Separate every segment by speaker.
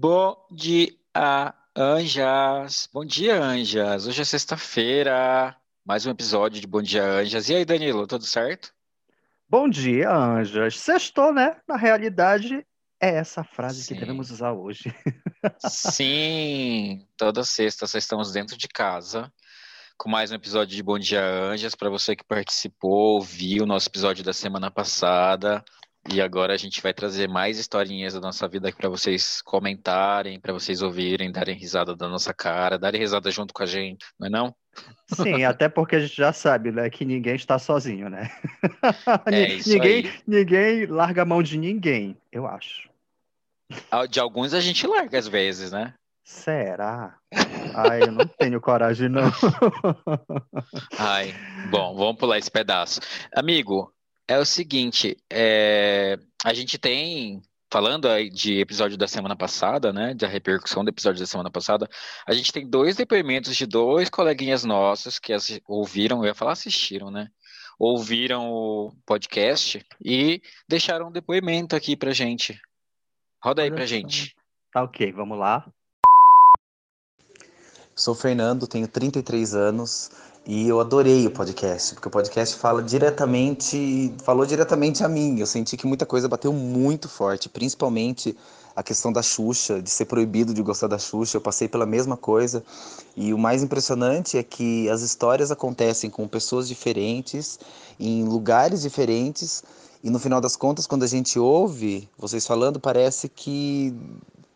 Speaker 1: Bom dia, Anjas. Bom dia, Anjas. Hoje é sexta-feira. Mais um episódio de Bom Dia, Anjas. E aí, Danilo, tudo certo?
Speaker 2: Bom dia, Anjas. Sextou, né? Na realidade, é essa frase
Speaker 1: Sim.
Speaker 2: que devemos usar hoje.
Speaker 1: Sim, toda sexta estamos dentro de casa com mais um episódio de Bom Dia, Anjas. Para você que participou, ouviu o nosso episódio da semana passada. E agora a gente vai trazer mais historinhas da nossa vida aqui para vocês comentarem, para vocês ouvirem, darem risada da nossa cara, darem risada junto com a gente, não é não?
Speaker 2: Sim, até porque a gente já sabe, né, que ninguém está sozinho, né?
Speaker 1: É
Speaker 2: ninguém,
Speaker 1: aí.
Speaker 2: ninguém larga a mão de ninguém, eu acho.
Speaker 1: Ah, De alguns a gente larga às vezes, né?
Speaker 2: Será? Ai, eu não tenho coragem, não.
Speaker 1: Ai, bom, vamos pular esse pedaço. Amigo, é o seguinte, é, a gente tem, falando aí de episódio da semana passada, né, da repercussão do episódio da semana passada, a gente tem dois depoimentos de dois coleguinhas nossos que ouviram, eu ia falar assistiram, né, ouviram o podcast e deixaram um depoimento aqui pra gente. Roda aí pra gente.
Speaker 2: Tá ok, vamos lá.
Speaker 3: Sou Fernando, tenho 33 anos e eu adorei o podcast, porque o podcast fala diretamente, falou diretamente a mim. Eu senti que muita coisa bateu muito forte, principalmente a questão da Xuxa, de ser proibido de gostar da Xuxa. Eu passei pela mesma coisa. E o mais impressionante é que as histórias acontecem com pessoas diferentes, em lugares diferentes, e no final das contas, quando a gente ouve vocês falando, parece que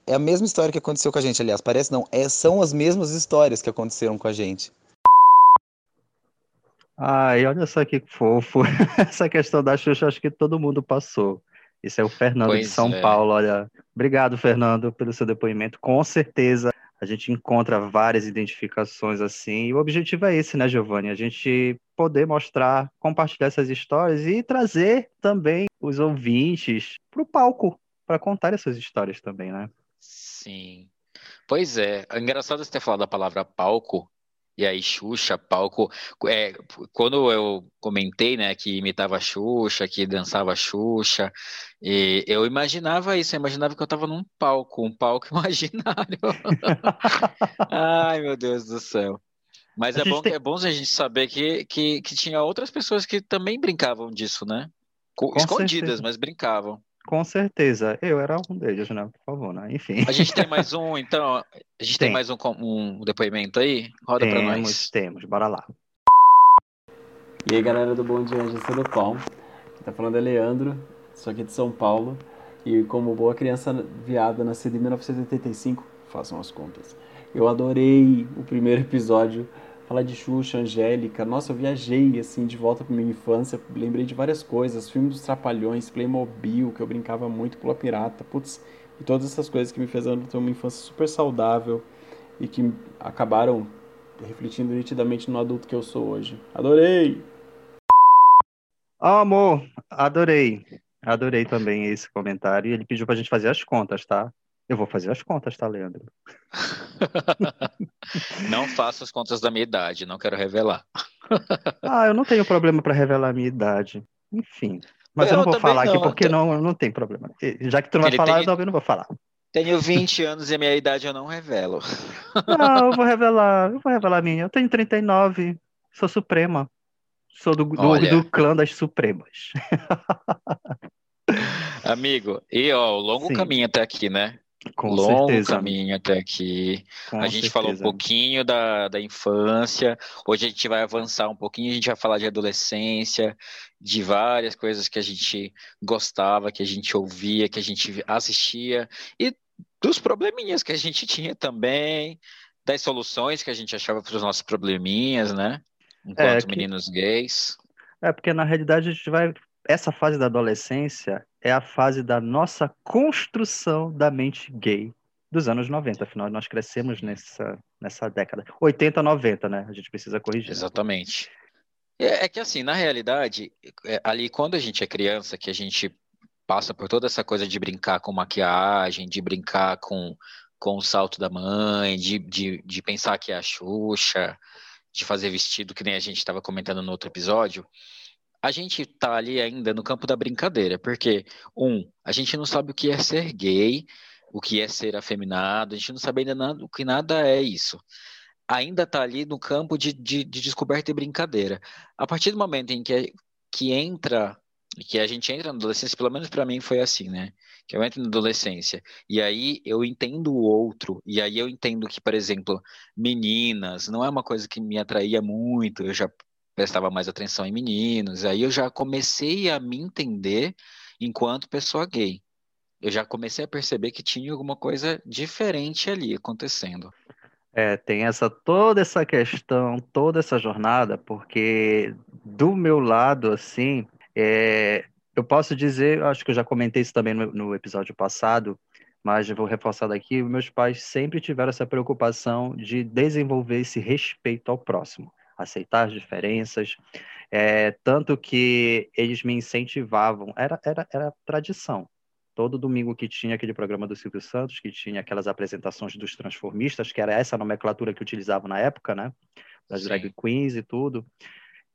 Speaker 3: é a mesma história que aconteceu com a gente, aliás, parece não, é, são as mesmas histórias que aconteceram com a gente.
Speaker 2: Ai, olha só que fofo. Essa questão da Xuxa, acho que todo mundo passou. Isso é o Fernando de
Speaker 1: Pois
Speaker 2: São
Speaker 1: é.
Speaker 2: Paulo. Olha, obrigado, Fernando, pelo seu depoimento. Com certeza a gente encontra várias identificações assim. E o objetivo é esse, né, Giovanni? A gente poder mostrar, compartilhar essas histórias e trazer também os ouvintes para o palco para contar essas histórias também, né?
Speaker 1: Sim. Pois é, é engraçado você ter falado a palavra palco, e aí Xuxa, palco. É, quando eu comentei, né, que imitava Xuxa, que dançava Xuxa, e eu imaginava isso, eu imaginava que eu estava num palco, um palco imaginário. Ai, meu Deus do céu. Mas
Speaker 2: A
Speaker 1: é bom,
Speaker 2: tem-
Speaker 1: é bom a gente saber que, que, que tinha outras pessoas que também brincavam disso, né? Co-
Speaker 2: Com
Speaker 1: Escondidas,
Speaker 2: certeza.
Speaker 1: mas brincavam.
Speaker 2: Com certeza. Eu era um deles, né? Por favor, né? Enfim.
Speaker 1: A gente tem mais um, então. A gente tem
Speaker 2: Tem.
Speaker 1: mais um, um depoimento aí? Roda pra
Speaker 2: Temos,
Speaker 1: nós.
Speaker 2: temos, bora lá.
Speaker 4: E aí galera do Bom Dia Anjos do Pão, quem tá falando é Leandro, sou aqui de São Paulo e como boa criança viada nascida em 1985, façam as contas. Eu adorei o primeiro episódio, falar de Xuxa, Angélica, nossa, eu viajei assim de volta pra minha infância, lembrei de várias coisas, filmes dos Trapalhões, Playmobil, que eu brincava muito, Pula Pirata, putz, e todas essas coisas que me fizeram ter uma infância super saudável e que acabaram refletindo nitidamente no adulto que eu sou hoje. Adorei!
Speaker 2: Ó, amor, adorei. Adorei também esse comentário. E ele pediu pra gente fazer as contas, tá? Eu vou fazer as contas, tá, Leandro?
Speaker 1: Não faço as contas da minha idade, não quero revelar.
Speaker 2: Ah, eu não tenho problema pra revelar a minha idade. Enfim. Mas eu
Speaker 1: Eu
Speaker 2: não vou falar aqui
Speaker 1: não,
Speaker 2: porque
Speaker 1: tá-
Speaker 2: não, não tem problema. Já que tu não vai
Speaker 1: Ele
Speaker 2: falar,
Speaker 1: tem-
Speaker 2: eu também não vou falar.
Speaker 1: Tenho 20 anos e a minha idade eu não revelo.
Speaker 2: Não, eu vou revelar. Eu vou revelar a minha. Eu tenho 39. Sou suprema. Sou do, do, do clã das supremas.
Speaker 1: Amigo, e ó, o longo
Speaker 2: Sim.
Speaker 1: caminho até aqui, né?
Speaker 2: Com
Speaker 1: longo
Speaker 2: certeza.
Speaker 1: caminho até aqui.
Speaker 2: Com
Speaker 1: a gente falou um
Speaker 2: certeza.
Speaker 1: pouquinho da, da infância, hoje a gente vai avançar um pouquinho, a gente vai falar de adolescência, de várias coisas que a gente gostava, que a gente ouvia, que a gente assistia, e dos probleminhas que a gente tinha também, das soluções que a gente achava para os nossos probleminhas, né? Enquanto
Speaker 2: que-
Speaker 1: meninos gays.
Speaker 2: É, porque na realidade a gente vai. Essa fase da adolescência é a fase da nossa construção da mente gay dos anos 90. Afinal, nós crescemos nessa, nessa década. 80, 90, né? A gente precisa corrigir. né?
Speaker 1: Exatamente. É, é que assim, na realidade, é, ali quando a gente é criança, que a gente passa por toda essa coisa de brincar com maquiagem, de brincar com, com o salto da mãe, de, de, de pensar que é a Xuxa, de fazer vestido, que nem a gente estava comentando no outro episódio, a gente tá ali ainda no campo da brincadeira, porque, um, a gente não sabe o que é ser gay, o que é ser afeminado, a gente não sabe ainda nada, o que nada é isso. Ainda está ali no campo de, de, de, descoberta e brincadeira. A partir do momento em que, que entra, que a gente entra na adolescência, pelo menos para mim foi assim, né? Que eu entro na adolescência e aí eu entendo o outro, e aí eu entendo que, por exemplo, meninas não é uma coisa que me atraía muito, eu já prestava mais atenção em meninos, aí eu já comecei a me entender enquanto pessoa gay. Eu já comecei a perceber que tinha alguma coisa diferente ali acontecendo.
Speaker 2: É, tem essa toda essa questão, toda essa jornada, porque do meu lado, assim, é, eu posso dizer, acho que eu já comentei isso também no, no episódio passado, mas vou reforçar daqui, meus pais sempre tiveram essa preocupação de desenvolver esse respeito ao próximo, aceitar as diferenças, é, tanto que eles me incentivavam, era, era, era tradição, todo domingo que tinha aquele programa do Silvio Santos, que tinha aquelas apresentações dos transformistas, que era essa nomenclatura que utilizavam na época, né? Das Sim. drag queens e tudo.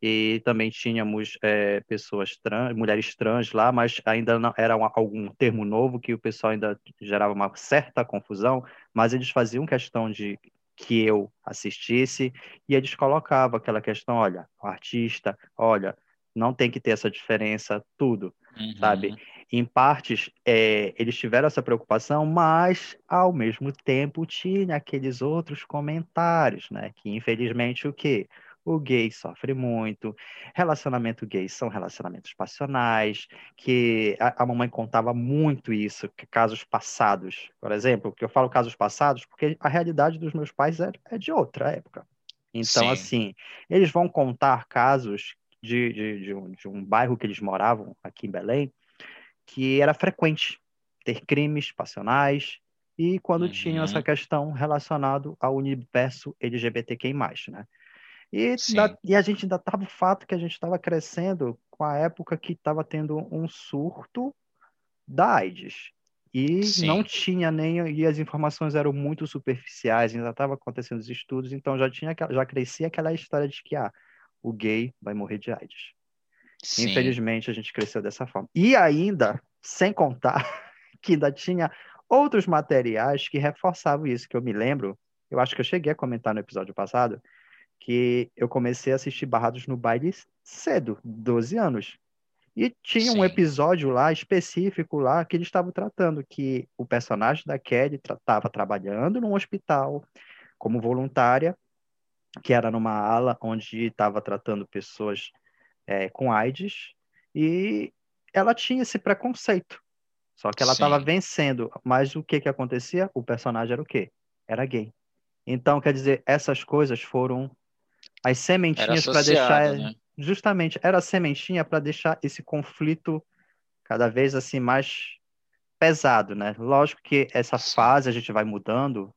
Speaker 2: E também tínhamos é, pessoas trans, mulheres trans lá, mas ainda não era um, algum termo novo que o pessoal ainda gerava uma certa confusão, mas eles faziam questão de que eu assistisse e eles colocavam aquela questão, olha, o artista, olha, não tem que ter essa diferença, tudo, uhum. sabe? Em partes, é, eles tiveram essa preocupação, mas, ao mesmo tempo, tinha aqueles outros comentários, né? Que, infelizmente, o quê? O gay sofre muito, relacionamento gay são relacionamentos passionais, que a, a mamãe contava muito isso, que casos passados, por exemplo, que eu falo casos passados porque a realidade dos meus pais é, é de outra época. Então, Sim. assim, eles vão contar casos de, de, de, um, de um bairro que eles moravam aqui em Belém, que era frequente ter crimes passionais e quando uhum. tinha essa questão relacionada ao universo LGBTQI+, né? E, e a gente ainda estava o fato que a gente estava crescendo com a época que estava tendo um surto da AIDS. E Sim. não tinha nem. E as informações eram muito superficiais, ainda estava acontecendo os estudos, então já tinha já crescia aquela história de que ah, o gay vai morrer de AIDS. Sim. Infelizmente, a gente cresceu dessa forma. E ainda, sem contar, que ainda tinha outros materiais que reforçavam isso, que eu me lembro, eu acho que eu cheguei a comentar no episódio passado, que eu comecei a assistir Barrados no Baile cedo, 12 anos. E tinha Sim. um episódio lá específico lá que eles estavam tratando que o personagem da Kelly estava trabalhando num hospital como voluntária, que era numa ala onde estava tratando pessoas é, com AIDS, e ela tinha esse preconceito. Só que ela estava vencendo. Mas o que que acontecia? O personagem era o quê? Era gay. Então, quer dizer, essas coisas foram as sementinhas para deixar. Né? Justamente, era a sementinha para deixar esse conflito cada vez assim mais pesado, né? Lógico que essa fase a gente vai mudando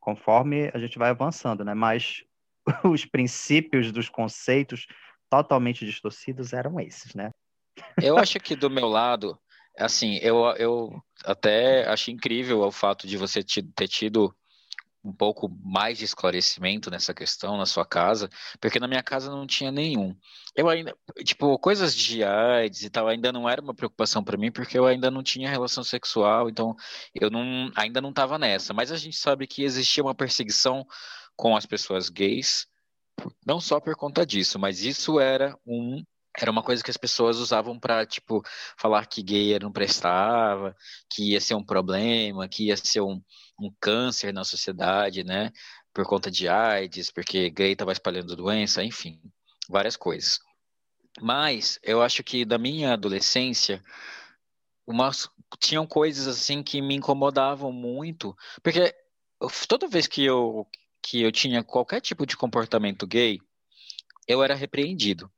Speaker 2: conforme a gente vai avançando, né? Mas os princípios dos conceitos totalmente distorcidos eram esses, né?
Speaker 1: Eu acho que do meu lado, assim, eu, eu até acho incrível o fato de você ter tido um pouco mais de esclarecimento nessa questão na sua casa, porque na minha casa não tinha nenhum. Eu ainda, tipo, coisas de AIDS e tal ainda não era uma preocupação para mim, porque eu ainda não tinha relação sexual, então eu não, ainda não estava nessa. Mas a gente sabe que existia uma perseguição com as pessoas gays não só por conta disso, mas isso era um era uma coisa que as pessoas usavam para tipo falar que gay não prestava, que ia ser um problema, que ia ser um, um câncer na sociedade, né? Por conta de AIDS, porque gay estava espalhando doença, enfim, várias coisas. Mas eu acho que da minha adolescência, umas, tinham coisas assim que me incomodavam muito, porque toda vez que eu que eu tinha qualquer tipo de comportamento gay, eu era repreendido.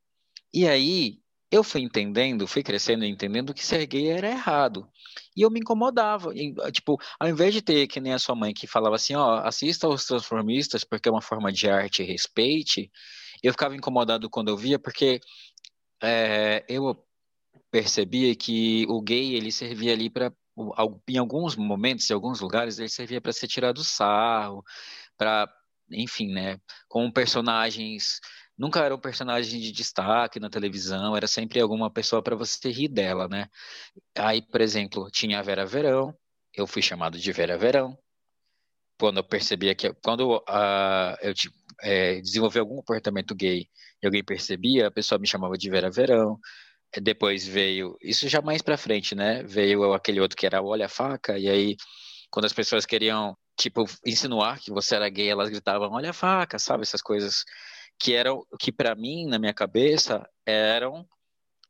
Speaker 1: E aí eu fui entendendo, fui crescendo entendendo que ser gay era errado. E eu me incomodava. E, tipo, ao invés de ter que nem a sua mãe que falava assim, ó, assista aos transformistas porque é uma forma de arte e respeite, eu ficava incomodado quando eu via porque é, eu percebia que o gay ele servia ali para em alguns momentos, em alguns lugares, ele servia para ser tirado sarro, para, enfim, né, com personagens, nunca era um personagem de destaque na televisão, era sempre alguma pessoa para você rir dela, né? Aí, por exemplo, tinha a Vera Verão, eu fui chamado de Vera Verão. Quando eu percebia que quando uh, eu é, desenvolvi algum comportamento gay e alguém percebia, a pessoa me chamava de Vera Verão. Depois veio, isso já mais pra frente, né? Veio aquele outro que era Olha a Faca, e aí, quando as pessoas queriam, tipo, insinuar que você era gay, elas gritavam Olha a Faca, sabe? Essas coisas que eram, que para mim, na minha cabeça, eram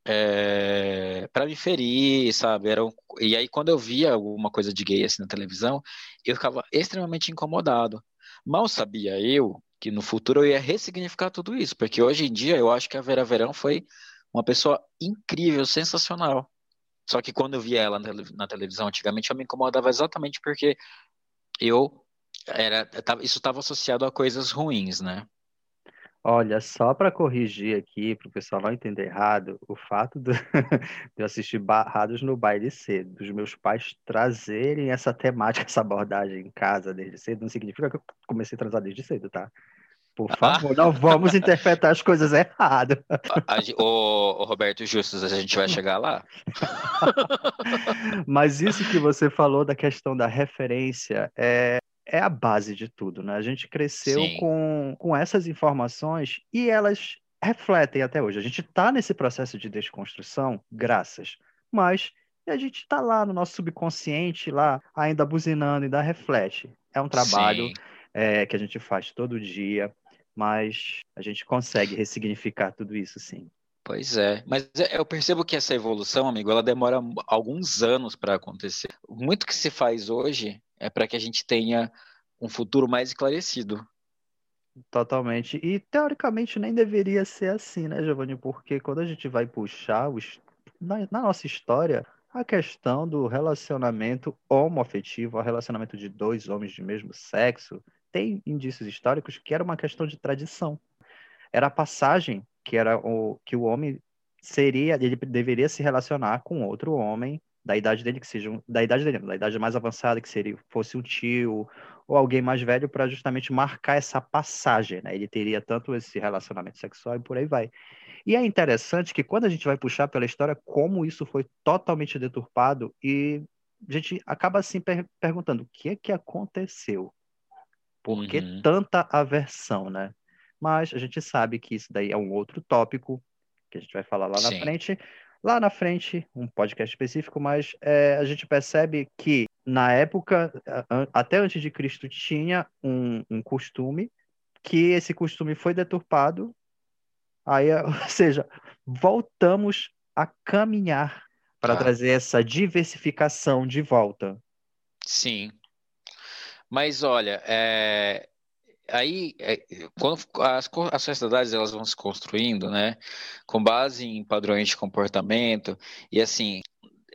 Speaker 1: é, para me ferir, sabe? Eram, e aí, quando eu via alguma coisa de gay assim na televisão, eu ficava extremamente incomodado. Mal sabia eu que no futuro eu ia ressignificar tudo isso, porque hoje em dia eu acho que a Vera Verão foi uma pessoa incrível, sensacional. Só que quando eu via ela na televisão antigamente, eu me incomodava exatamente porque eu era isso estava associado a coisas ruins, né?
Speaker 2: Olha, só para corrigir aqui, para o pessoal não entender errado, o fato de, de eu assistir Barrados no Baile cedo, dos meus pais trazerem essa temática, essa abordagem em casa desde cedo, não significa que eu comecei a transar desde cedo, tá? Por favor, não vamos interpretar as coisas errado.
Speaker 1: Ô, Roberto Justus, a gente vai chegar lá.
Speaker 2: Mas isso que você falou da questão da referência é, a base de tudo, né? A gente cresceu com, com essas informações e elas refletem até hoje. A gente está nesse processo de desconstrução, graças, mas a gente está lá no nosso subconsciente, lá ainda buzinando, ainda reflete. É um trabalho é, que a gente faz todo dia, mas a gente consegue ressignificar tudo isso, sim.
Speaker 1: Pois é, mas é, eu percebo que essa evolução, amigo, ela demora alguns anos para acontecer. Muito que se faz hoje é para que a gente tenha um futuro mais esclarecido.
Speaker 2: Totalmente. E teoricamente nem deveria ser assim, né, Giovanni? Porque quando a gente vai puxar os... na, na nossa história, a questão do relacionamento homoafetivo, o relacionamento de dois homens de mesmo sexo, tem indícios históricos que era uma questão de tradição. Era a passagem que era o que o homem seria, ele deveria se relacionar com outro homem da idade dele que seja da idade dele, da idade mais avançada que seria fosse um tio ou alguém mais velho para justamente marcar essa passagem, né? Ele teria tanto esse relacionamento sexual e por aí vai. E é interessante que quando a gente vai puxar pela história como isso foi totalmente deturpado e a gente acaba assim per perguntando o que é que aconteceu por que uhum. tanta aversão, né? Mas a gente sabe que isso daí é um outro tópico que a gente vai falar lá Sim. na frente. Lá na frente, um podcast específico, mas é, a gente percebe que na época, até antes de Cristo, tinha um, um costume que esse costume foi deturpado. Aí, ou seja, voltamos a caminhar para ah. trazer essa diversificação de volta.
Speaker 1: Sim, mas olha, é, aí é, quando as, as sociedades elas vão se construindo, né, com base em padrões de comportamento. E assim,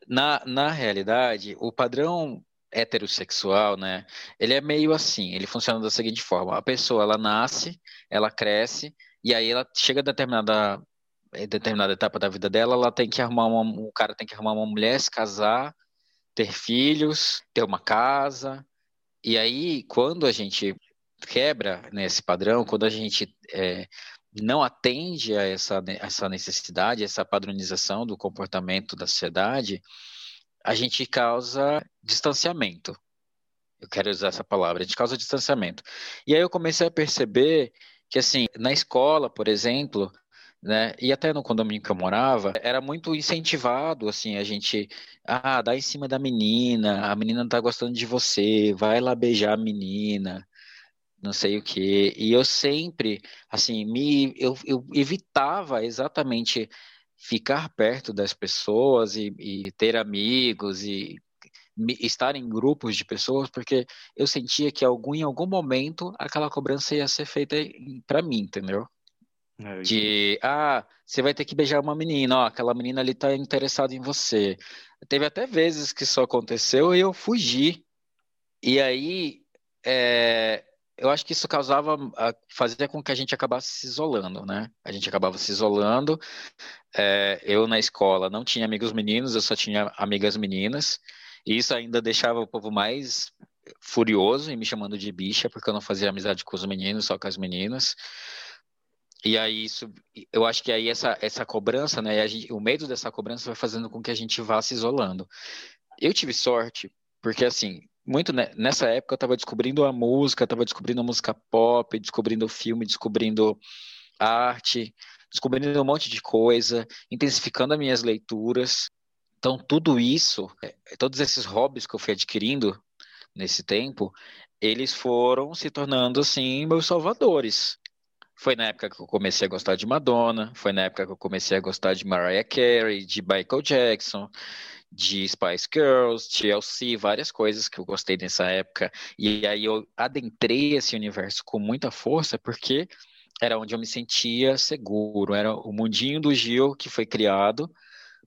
Speaker 1: na, na realidade, o padrão heterossexual, né, ele é meio assim, ele funciona da seguinte forma: a pessoa ela nasce, ela cresce e aí ela chega a determinada determinada etapa da vida dela, ela tem que arrumar uma, o cara tem que arrumar uma mulher, se casar, ter filhos, ter uma casa, e aí, quando a gente quebra nesse padrão, quando a gente é, não atende a essa, essa necessidade, essa padronização do comportamento da sociedade, a gente causa distanciamento. Eu quero usar essa palavra, a gente causa distanciamento. E aí eu comecei a perceber que, assim, na escola, por exemplo, né? E até no condomínio que eu morava, era muito incentivado, assim, a gente, ah, dá em cima da menina, a menina tá gostando de você, vai lá beijar a menina, não sei o quê. E eu sempre, assim, me, eu, eu evitava exatamente ficar perto das pessoas e, e ter amigos e estar em grupos de pessoas, porque eu sentia que algum, em algum momento aquela cobrança ia ser feita para mim, entendeu? É, de, ah, você vai ter que beijar uma menina, ó, aquela menina ali tá interessada em você. Teve até vezes que isso aconteceu e eu fugi. E aí, é, eu acho que isso causava, fazia com que a gente acabasse se isolando, né? A gente acabava se isolando. É, eu na escola não tinha amigos meninos, eu só tinha amigas meninas. E isso ainda deixava o povo mais furioso e me chamando de bicha, porque eu não fazia amizade com os meninos, só com as meninas. E aí isso, eu acho que aí essa, essa cobrança, né, gente, o medo dessa cobrança vai fazendo com que a gente vá se isolando. Eu tive sorte Porque assim, muito nessa época eu estava descobrindo a música, estava descobrindo a música pop, descobrindo o filme, descobrindo arte, descobrindo um monte de coisa, intensificando as minhas leituras. Então, tudo isso, é, todos esses hobbies que eu fui adquirindo nesse tempo, eles foram se tornando, assim, meus salvadores. Foi na época que eu comecei a gostar de Madonna, foi na época que eu comecei a gostar de Mariah Carey, de Michael Jackson, de Spice Girls, TLC, várias coisas que eu gostei nessa época. E aí eu adentrei esse universo com muita força porque era onde eu me sentia seguro, era o mundinho do Gil que foi criado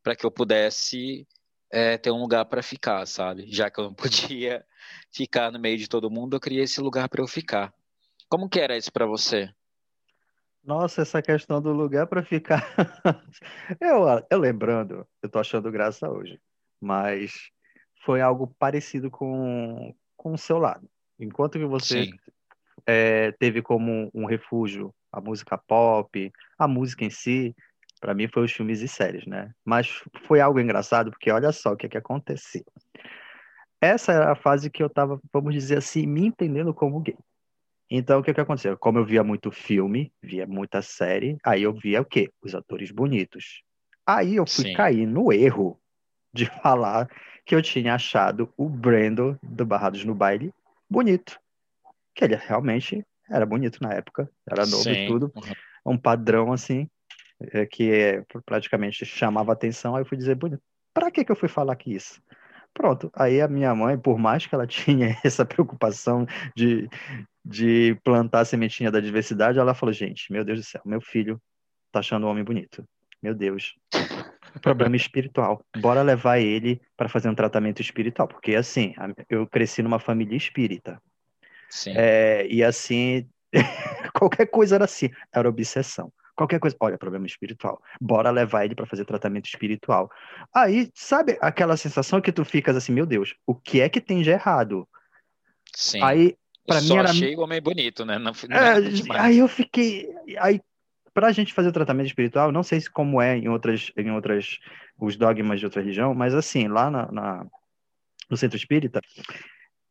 Speaker 1: para que eu pudesse é, ter um lugar para ficar, sabe? Já que eu não podia ficar no meio de todo mundo, eu criei esse lugar para eu ficar. Como que era isso para você?
Speaker 2: Nossa, essa questão do lugar para ficar. eu, eu lembrando, eu tô achando graça hoje, mas foi algo parecido com, com o seu lado. Enquanto que você é, teve como um refúgio a música pop, a música em si, para mim foi os filmes e séries, né? Mas foi algo engraçado, porque olha só o que, é que aconteceu. Essa era a fase que eu estava, vamos dizer assim, me entendendo como gay. Então, o que, que aconteceu? Como eu via muito filme, via muita série, aí eu via o quê? Os atores bonitos. Aí eu fui Sim. cair no erro de falar que eu tinha achado o Brando do Barrados no Baile bonito. Que ele realmente era bonito na época, era novo Sim. e tudo. Um padrão assim, é, que é, praticamente chamava atenção. Aí eu fui dizer, bonito. Pra que, que eu fui falar que isso? Pronto. Aí a minha mãe, por mais que ela tinha essa preocupação de, de plantar a sementinha da diversidade, ela falou: gente, meu Deus do céu, meu filho tá achando um homem bonito. Meu Deus. Problema espiritual. Bora levar ele para fazer um tratamento espiritual, porque assim, eu cresci numa família espírita. Sim. É, e assim, qualquer coisa era assim, era obsessão. Qualquer coisa, olha, problema espiritual. Bora levar ele para fazer tratamento espiritual. Aí, sabe aquela sensação que tu ficas assim, meu Deus, o que é que tem de errado?
Speaker 1: Sim.
Speaker 2: Aí, para mim era
Speaker 1: achei o homem bonito, né? Não,
Speaker 2: não é, aí eu fiquei, aí pra gente fazer o tratamento espiritual, não sei se como é em outras em outras os dogmas de outra religião, mas assim, lá na, na no centro espírita,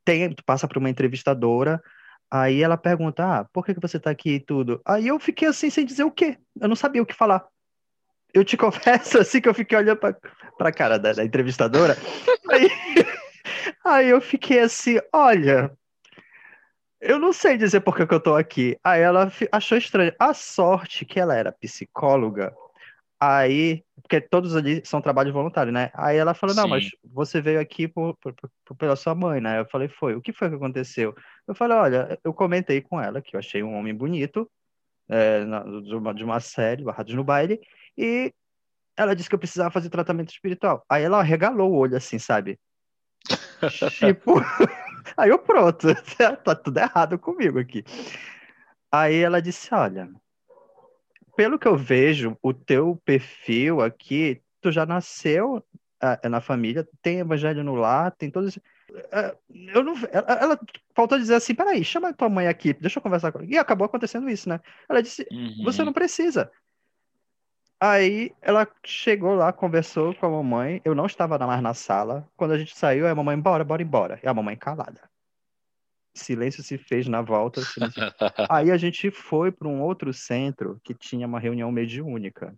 Speaker 2: tem, tu passa por uma entrevistadora Aí ela pergunta, ah, por que, que você tá aqui e tudo? Aí eu fiquei assim, sem dizer o quê. Eu não sabia o que falar. Eu te confesso, assim, que eu fiquei olhando pra, pra cara da, da entrevistadora. aí, aí eu fiquei assim, olha, eu não sei dizer por que, que eu tô aqui. Aí ela achou estranho. A sorte que ela era psicóloga, Aí, porque todos ali são trabalho voluntário, né? Aí ela falou, não, Sim. mas você veio aqui por, por, por, pela sua mãe, né? Eu falei, foi. O que foi que aconteceu? Eu falei, olha, eu comentei com ela que eu achei um homem bonito, é, de, uma, de uma série, Barrados no Baile, e ela disse que eu precisava fazer tratamento espiritual. Aí ela regalou o olho assim, sabe? tipo, aí eu pronto, tá tudo errado comigo aqui. Aí ela disse, olha, pelo que eu vejo, o teu perfil aqui, tu já nasceu uh, na família, tem evangelho no lar, tem todos. Uh, eu não, ela, ela, faltou dizer assim: peraí, chama tua mãe aqui, deixa eu conversar com ela. E acabou acontecendo isso, né? Ela disse: uhum. você não precisa. Aí ela chegou lá, conversou com a mamãe. Eu não estava mais na sala. Quando a gente saiu, a mamãe, bora, bora embora. E a mamãe calada silêncio se fez na volta. Aí a gente foi para um outro centro que tinha uma reunião mediúnica.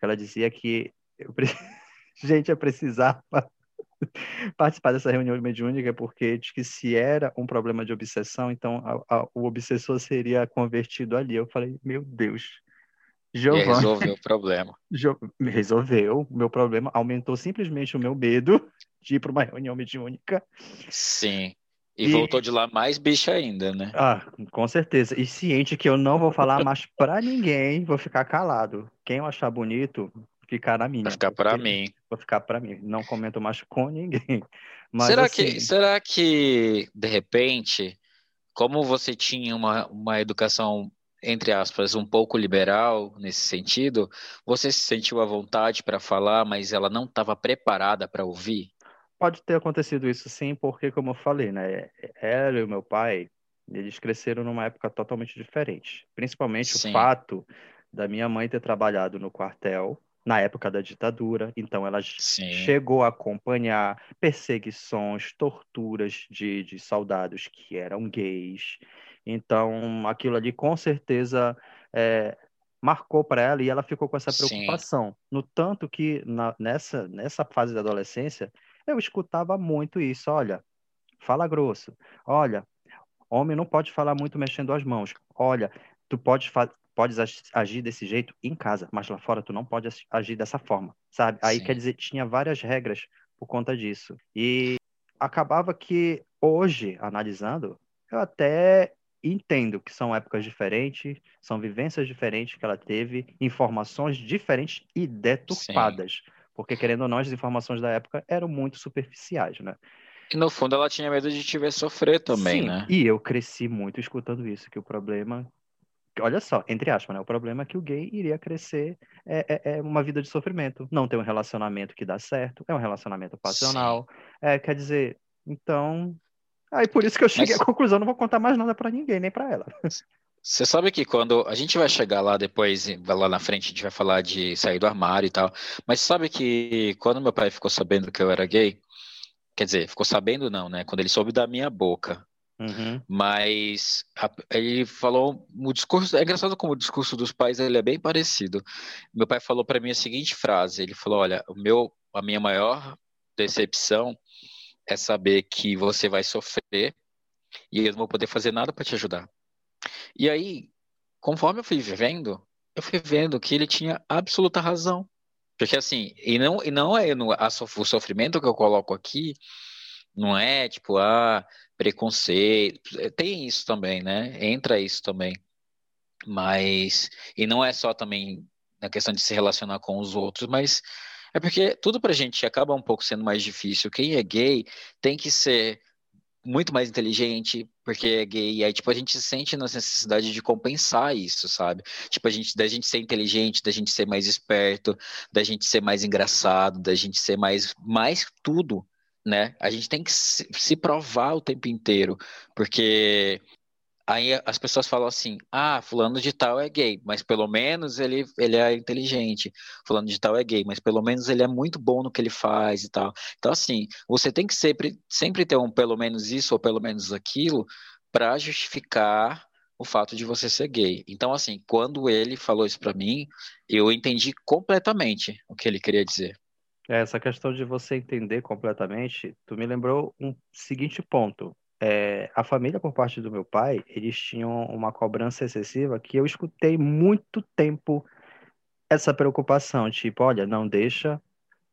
Speaker 2: Ela dizia que eu gente eu precisava participar dessa reunião mediúnica porque diz que se era um problema de obsessão, então a, a, o obsessor seria convertido ali. Eu falei, meu Deus.
Speaker 1: Giovanni, resolveu o problema.
Speaker 2: Jo... Resolveu o meu problema, aumentou simplesmente o meu medo de ir para uma reunião mediúnica.
Speaker 1: Sim. E, e, voltou de lá mais bicha ainda, né?
Speaker 2: Ah, com certeza. E ciente que eu não vou falar mais pra ninguém, vou ficar calado. Quem eu achar bonito, ficar na minha.
Speaker 1: Vai ficar pra mim.
Speaker 2: Vou ficar pra mim. Não comento mais com ninguém. Mas,
Speaker 1: será,
Speaker 2: assim...
Speaker 1: que, será que, de repente, como você tinha uma, uma educação, entre aspas, um pouco liberal nesse sentido, você se sentiu à vontade para falar, mas ela não estava preparada para ouvir?
Speaker 2: Pode ter acontecido isso sim, porque, como eu falei, né? Ela e o meu pai, eles cresceram numa época totalmente diferente. Principalmente sim. o fato da minha mãe ter trabalhado no quartel na época da ditadura, então ela
Speaker 1: Sim.
Speaker 2: chegou a acompanhar perseguições, torturas de, de soldados que eram gays. Então, aquilo ali com certeza é, marcou para ela e ela ficou com essa
Speaker 1: Sim.
Speaker 2: preocupação. No tanto que na- nessa, nessa fase da adolescência, eu escutava muito isso. Olha, fala grosso. Olha, homem não pode falar muito mexendo as mãos. Olha, tu pode podes ag- agir desse jeito em casa, mas lá fora tu não pode agir dessa forma, sabe? Aí
Speaker 1: Sim.
Speaker 2: quer dizer, tinha várias regras por conta disso. E acabava que hoje, analisando, eu até entendo que são épocas diferentes, são vivências diferentes que ela teve, informações diferentes e deturpadas. Porque, querendo ou não, as informações da época eram muito superficiais, né?
Speaker 1: E no fundo ela tinha medo de te ver sofrer também,
Speaker 2: Sim,
Speaker 1: né?
Speaker 2: e eu cresci muito escutando isso, que o problema, olha só, entre aspas, né? O problema é que o gay iria crescer é, é, é uma vida de sofrimento, não ter um relacionamento que dá certo, é um relacionamento passional, é, quer dizer, então, aí por isso que eu cheguei
Speaker 1: Mas-
Speaker 2: à conclusão, não vou contar mais nada pra ninguém, nem pra ela.
Speaker 1: Você sabe que quando a gente vai chegar lá depois, lá na frente, a gente vai falar de sair do armário e tal. Mas sabe que quando meu pai ficou sabendo que eu era gay, quer dizer, ficou sabendo não, né? Quando ele soube da minha boca.
Speaker 2: Uhum,
Speaker 1: Mas a- ele falou o discurso, é engraçado como o discurso dos pais ele é bem parecido. Meu pai falou para mim a seguinte frase, ele falou: "Olha, o meu a minha maior decepção é saber que você vai sofrer e eu não vou poder fazer nada para te ajudar". E aí, conforme eu fui vivendo, eu fui vendo que ele tinha absoluta razão. Porque assim, e não, e não é no, a o sofrimento que eu coloco aqui, não é tipo, ah, preconceito, tem isso também, né? Entra isso também. Mas, e não é só também na questão de se relacionar com os outros, mas é porque tudo pra gente acaba um pouco sendo mais difícil. Quem é gay tem que ser muito mais inteligente porque é gay, e aí tipo a gente sente na necessidade de compensar isso, sabe? Tipo a gente da gente ser inteligente, da gente ser mais esperto, da gente ser mais engraçado, da gente ser mais mais tudo, né? A gente tem que se, se provar o tempo inteiro, porque Aí as pessoas falam assim: ah, fulano de tal é gay, mas pelo menos ele, ele é inteligente. Fulano de tal é gay, mas pelo menos ele é muito bom no que ele faz e tal. Então, assim, você tem que sempre, sempre ter um pelo menos isso ou pelo menos aquilo para justificar o fato de você ser gay. Então, assim, quando ele falou isso para mim, eu entendi completamente o que ele queria dizer.
Speaker 2: É, Essa questão de você entender completamente, tu me lembrou um seguinte ponto. É, a família, por parte do meu pai, eles tinham uma cobrança excessiva que eu escutei muito tempo essa preocupação, tipo, olha, não deixa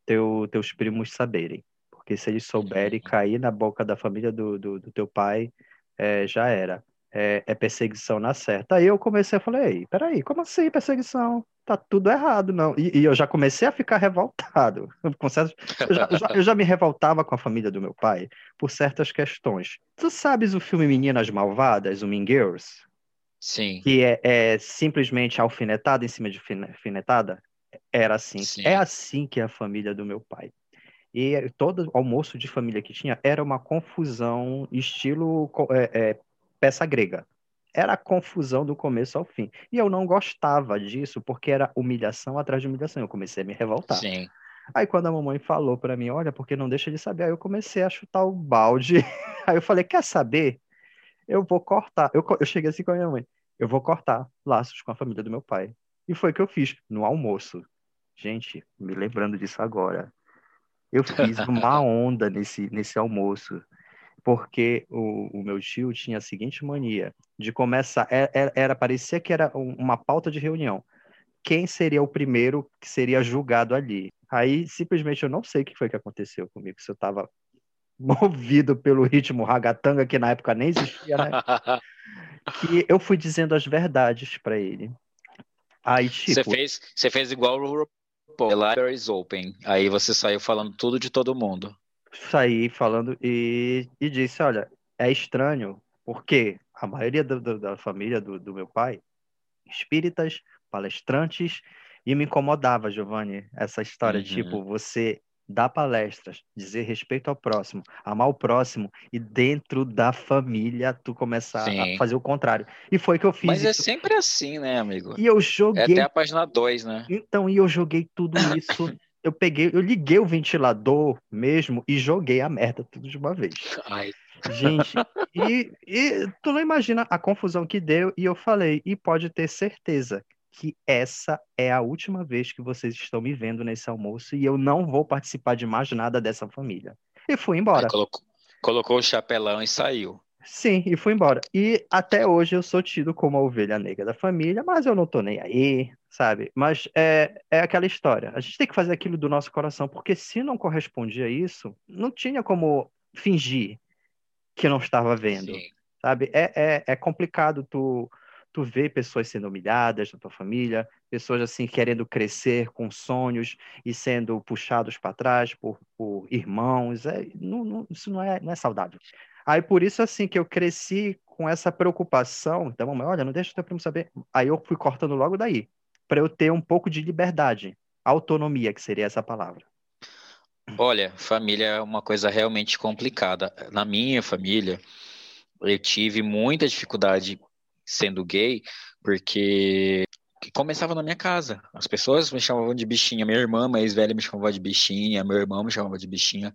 Speaker 2: teu, teus primos saberem, porque se eles souberem cair na boca da família do, do, do teu pai, é, já era. É, é perseguição na certa. Aí eu comecei a falar, ei, peraí, como assim perseguição? Tá tudo errado, não. E, e eu já comecei a ficar revoltado. Certas- eu, já, eu já- eu já me revoltava com a família do meu pai por certas questões. Tu sabes o filme Meninas Malvadas, o Mean Girls?
Speaker 1: Sim,
Speaker 2: Que é, é simplesmente alfinetada em cima de fine- alfinetada? Era assim.
Speaker 1: Sim.
Speaker 2: É assim que é a família do meu pai. E todo almoço de família que tinha era uma confusão, estilo é, é, peça grega. Era a confusão do começo ao fim. E eu não gostava disso, porque era humilhação atrás de humilhação. Eu comecei a me revoltar.
Speaker 1: sim.
Speaker 2: Aí quando a mamãe falou pra mim, olha, porque não deixa de saber, aí eu comecei a chutar o balde. Aí eu falei, quer saber? Eu vou cortar. Eu, eu cheguei assim com a minha mãe, eu vou cortar laços com a família do meu pai. E foi o que eu fiz no almoço. Gente, me lembrando disso agora. Eu fiz uma onda nesse, nesse almoço, porque o, o meu tio tinha a seguinte mania de começar, é- é- era, parecia que era um- uma pauta de reunião. Quem seria o primeiro que seria julgado ali? Aí, simplesmente, eu não sei o que foi que aconteceu comigo, se eu estava movido pelo ritmo ragatanga, que na época nem existia, né? Que eu fui dizendo as verdades para ele. Aí,
Speaker 1: Você
Speaker 2: tipo,
Speaker 1: fez, você fez igual o RuPaul, The Library is Open. Aí você saiu falando tudo de todo mundo.
Speaker 2: Saí falando e, e disse, olha, é estranho, porque a maioria do- do- da família do, do meu pai, espíritas, palestrantes, e me incomodava, Giovanni, essa história,
Speaker 1: Uhum.
Speaker 2: tipo, você dar palestras, dizer respeito ao próximo, amar o próximo e dentro da família tu começar Sim. a fazer o contrário. E foi que eu fiz.
Speaker 1: Mas
Speaker 2: é
Speaker 1: isso. é sempre assim, né, amigo?
Speaker 2: E eu joguei. É
Speaker 1: até a página 2, né?
Speaker 2: Então, e eu joguei tudo isso. Eu peguei, eu liguei o ventilador mesmo e joguei a merda tudo de uma vez.
Speaker 1: Ai.
Speaker 2: Gente, e, e tu não imagina a confusão que deu, e eu falei, e pode ter certeza que essa é a última vez que vocês estão me vendo nesse almoço e eu não vou participar de mais nada dessa família. E fui embora.
Speaker 1: Colocou, colocou, o chapelão e saiu.
Speaker 2: Sim, e fui embora. E até hoje eu sou tido como a ovelha negra da família, mas eu não tô nem aí, sabe? Mas é, é aquela história. A gente tem que fazer aquilo do nosso coração, porque se não correspondia a isso, não tinha como fingir que não estava vendo, Sim. sabe? É, é, é complicado tu tu vê pessoas sendo humilhadas na tua família, pessoas assim querendo crescer com sonhos e sendo puxados para trás por, por irmãos, é, não, não, isso não é, não é saudável. Aí por isso assim que eu cresci com essa preocupação, então mamãe, olha, não deixa teu primo saber. Aí eu fui cortando logo daí, para eu ter um pouco de liberdade, autonomia, que seria essa palavra.
Speaker 1: Olha, família é uma coisa realmente complicada. Na minha família, eu tive muita dificuldade sendo gay, porque começava na minha casa. As pessoas me chamavam de bichinha. Minha irmã mais velha me chamava de bichinha, meu irmão me chamava de bichinha.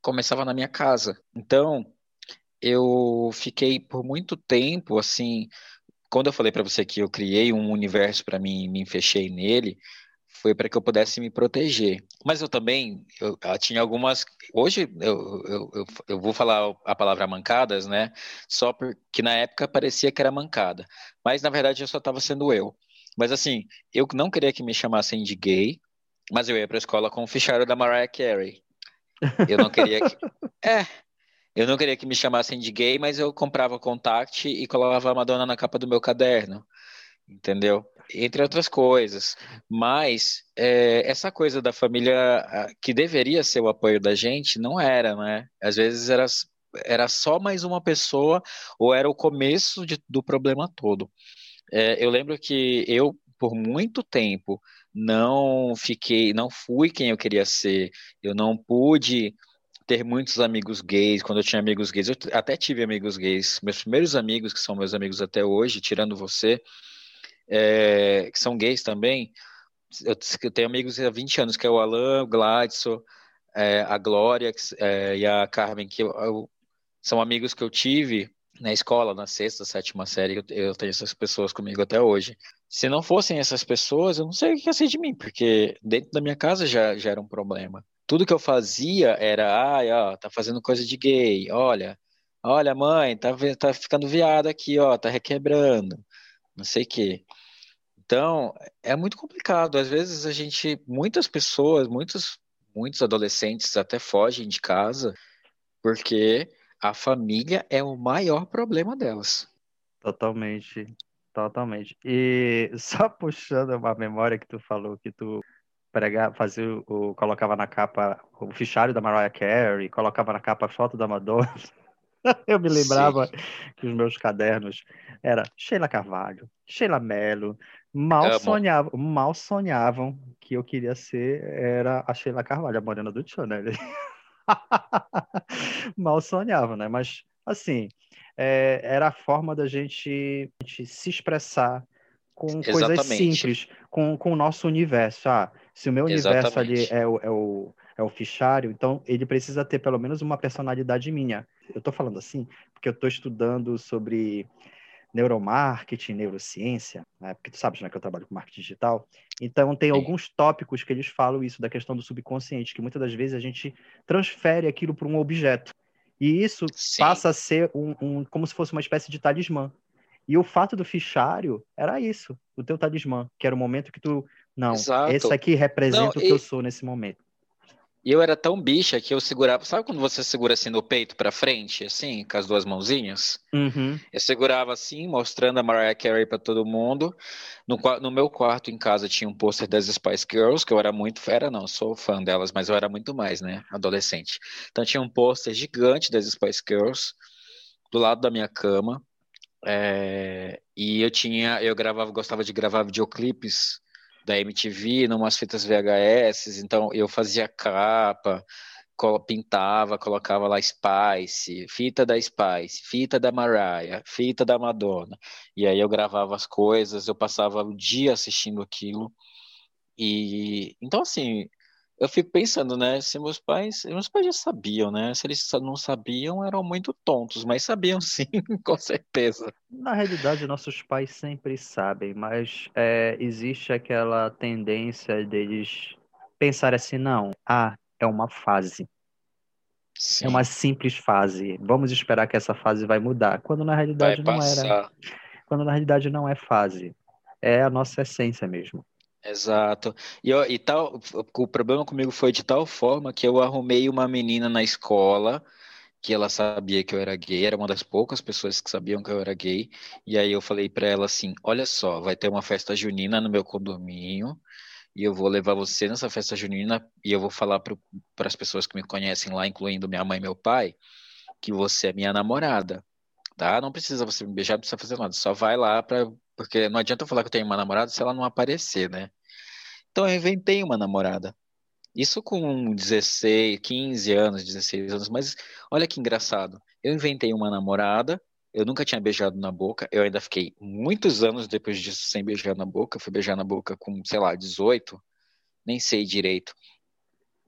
Speaker 1: Começava na minha casa. Então, eu fiquei por muito tempo assim. Quando eu falei para você que eu criei um universo para mim, me fechei nele, foi para que eu pudesse me proteger. Mas eu também, eu, eu tinha algumas. Hoje eu, eu, eu, eu, vou falar a palavra mancadas, né? Só porque na época parecia que era mancada. Mas na verdade eu só estava sendo eu. Mas assim, eu não queria que me chamassem de gay, mas eu ia para a escola com o fichário da Mariah Carey. Eu não queria que. É. Eu não queria que me chamassem de gay, mas eu comprava contact e colocava a Madonna na capa do meu caderno. Entendeu? entre outras coisas. Mas é, essa coisa da família que deveria ser o apoio da gente não era, né? Às vezes era, era só mais uma pessoa ou era o começo de, do problema todo. É, eu lembro que eu, por muito tempo, não fiquei, não fui quem eu queria ser. Eu não pude ter muitos amigos gays. Quando eu tinha amigos gays, eu até tive amigos gays. Meus primeiros amigos, que são meus amigos até hoje, tirando você, é, que são gays também. Eu, eu, tenho amigos há 20 anos, que é o Alan, o Gladson, é, a Glória é, e a Carmen, que eu, eu, são amigos que eu tive na escola, na sexta, sétima série, eu, tenho essas pessoas comigo até hoje. Se não fossem essas pessoas, eu não sei o que ia ser de mim, porque dentro da minha casa já, já era um problema. Tudo que eu fazia era, ai, ó, tá fazendo coisa de gay, olha, olha, mãe, tá, tá ficando viada aqui, ó, tá requebrando, não sei o quê. Então, é muito complicado. Às vezes a gente, muitas pessoas, muitos, muitos adolescentes até fogem de casa porque a família é o maior problema delas.
Speaker 2: Totalmente, totalmente. E só puxando uma memória que tu falou que tu pregar, fazia o, colocava na capa o fichário da Mariah Carey, colocava na capa a foto da Madonna. Eu me lembrava Sim. que os meus cadernos era Sheila Carvalho, Sheila Mello, mal sonhavam, mal sonhavam que eu queria ser era a Sheila Carvalho, a morena do Tio, né? mal sonhavam, né? Mas assim, é, era a forma da gente, gente se expressar com Exatamente. coisas simples, com, com o nosso universo. Ah, se o meu universo Exatamente. ali é o, é, o, é o fichário, então ele precisa ter pelo menos uma personalidade minha. Eu estou falando assim porque eu estou estudando sobre neuromarketing, neurociência, né? porque tu sabes né, que eu trabalho com marketing digital, então tem Sim. alguns tópicos que eles falam isso da questão do subconsciente, que muitas das vezes a gente transfere aquilo para um objeto, e isso Sim. passa a ser um, um, como se fosse uma espécie de talismã. E o fato do fichário era isso, o teu talismã, que era o momento que tu, não, Exato. esse aqui representa não, o que e... eu sou nesse momento.
Speaker 1: E eu era tão bicha que eu segurava. Sabe quando você segura assim no peito para frente, assim, com as duas mãozinhas?
Speaker 2: Uhum.
Speaker 1: Eu segurava assim, mostrando a Mariah Carey para todo mundo. No, no, meu quarto em casa tinha um pôster das Spice Girls, que eu era muito. Era não, sou fã delas, mas eu era muito mais, né? Adolescente. Então tinha um pôster gigante das Spice Girls do lado da minha cama. É, e eu tinha. Eu gravava, gostava de gravar videoclipes da MTV, numas fitas VHS, então eu fazia capa, pintava, colocava lá Spice, fita da Spice, fita da Mariah, fita da Madonna. E aí eu gravava as coisas, eu passava o dia assistindo aquilo. E então assim, eu fico pensando, né? Se meus pais, meus pais já sabiam, né? Se eles não sabiam, eram muito tontos, mas sabiam sim, com certeza.
Speaker 2: Na realidade, nossos pais sempre sabem, mas é, existe aquela tendência deles pensar assim, não, ah, é uma fase. Sim. É uma simples fase. Vamos esperar que essa fase vai mudar. Quando na realidade não era. Quando na realidade não é fase. É a nossa essência mesmo.
Speaker 1: Exato. E, e tal, o problema comigo foi de tal forma que eu arrumei uma menina na escola que ela sabia que eu era gay, era uma das poucas pessoas que sabiam que eu era gay. E aí eu falei para ela assim: "Olha só, vai ter uma festa junina no meu condomínio e eu vou levar você nessa festa junina e eu vou falar para as pessoas que me conhecem lá, incluindo minha mãe e meu pai, que você é minha namorada." Tá? Não precisa você me beijar, não precisa fazer nada. Só vai lá para porque não adianta eu falar que eu tenho uma namorada se ela não aparecer, né? Então eu inventei uma namorada. Isso com 16, 15 anos, 16 anos, mas olha que engraçado. Eu inventei uma namorada, eu nunca tinha beijado na boca, eu ainda fiquei muitos anos depois disso sem beijar na boca. Eu fui beijar na boca com, sei lá, 18, nem sei direito.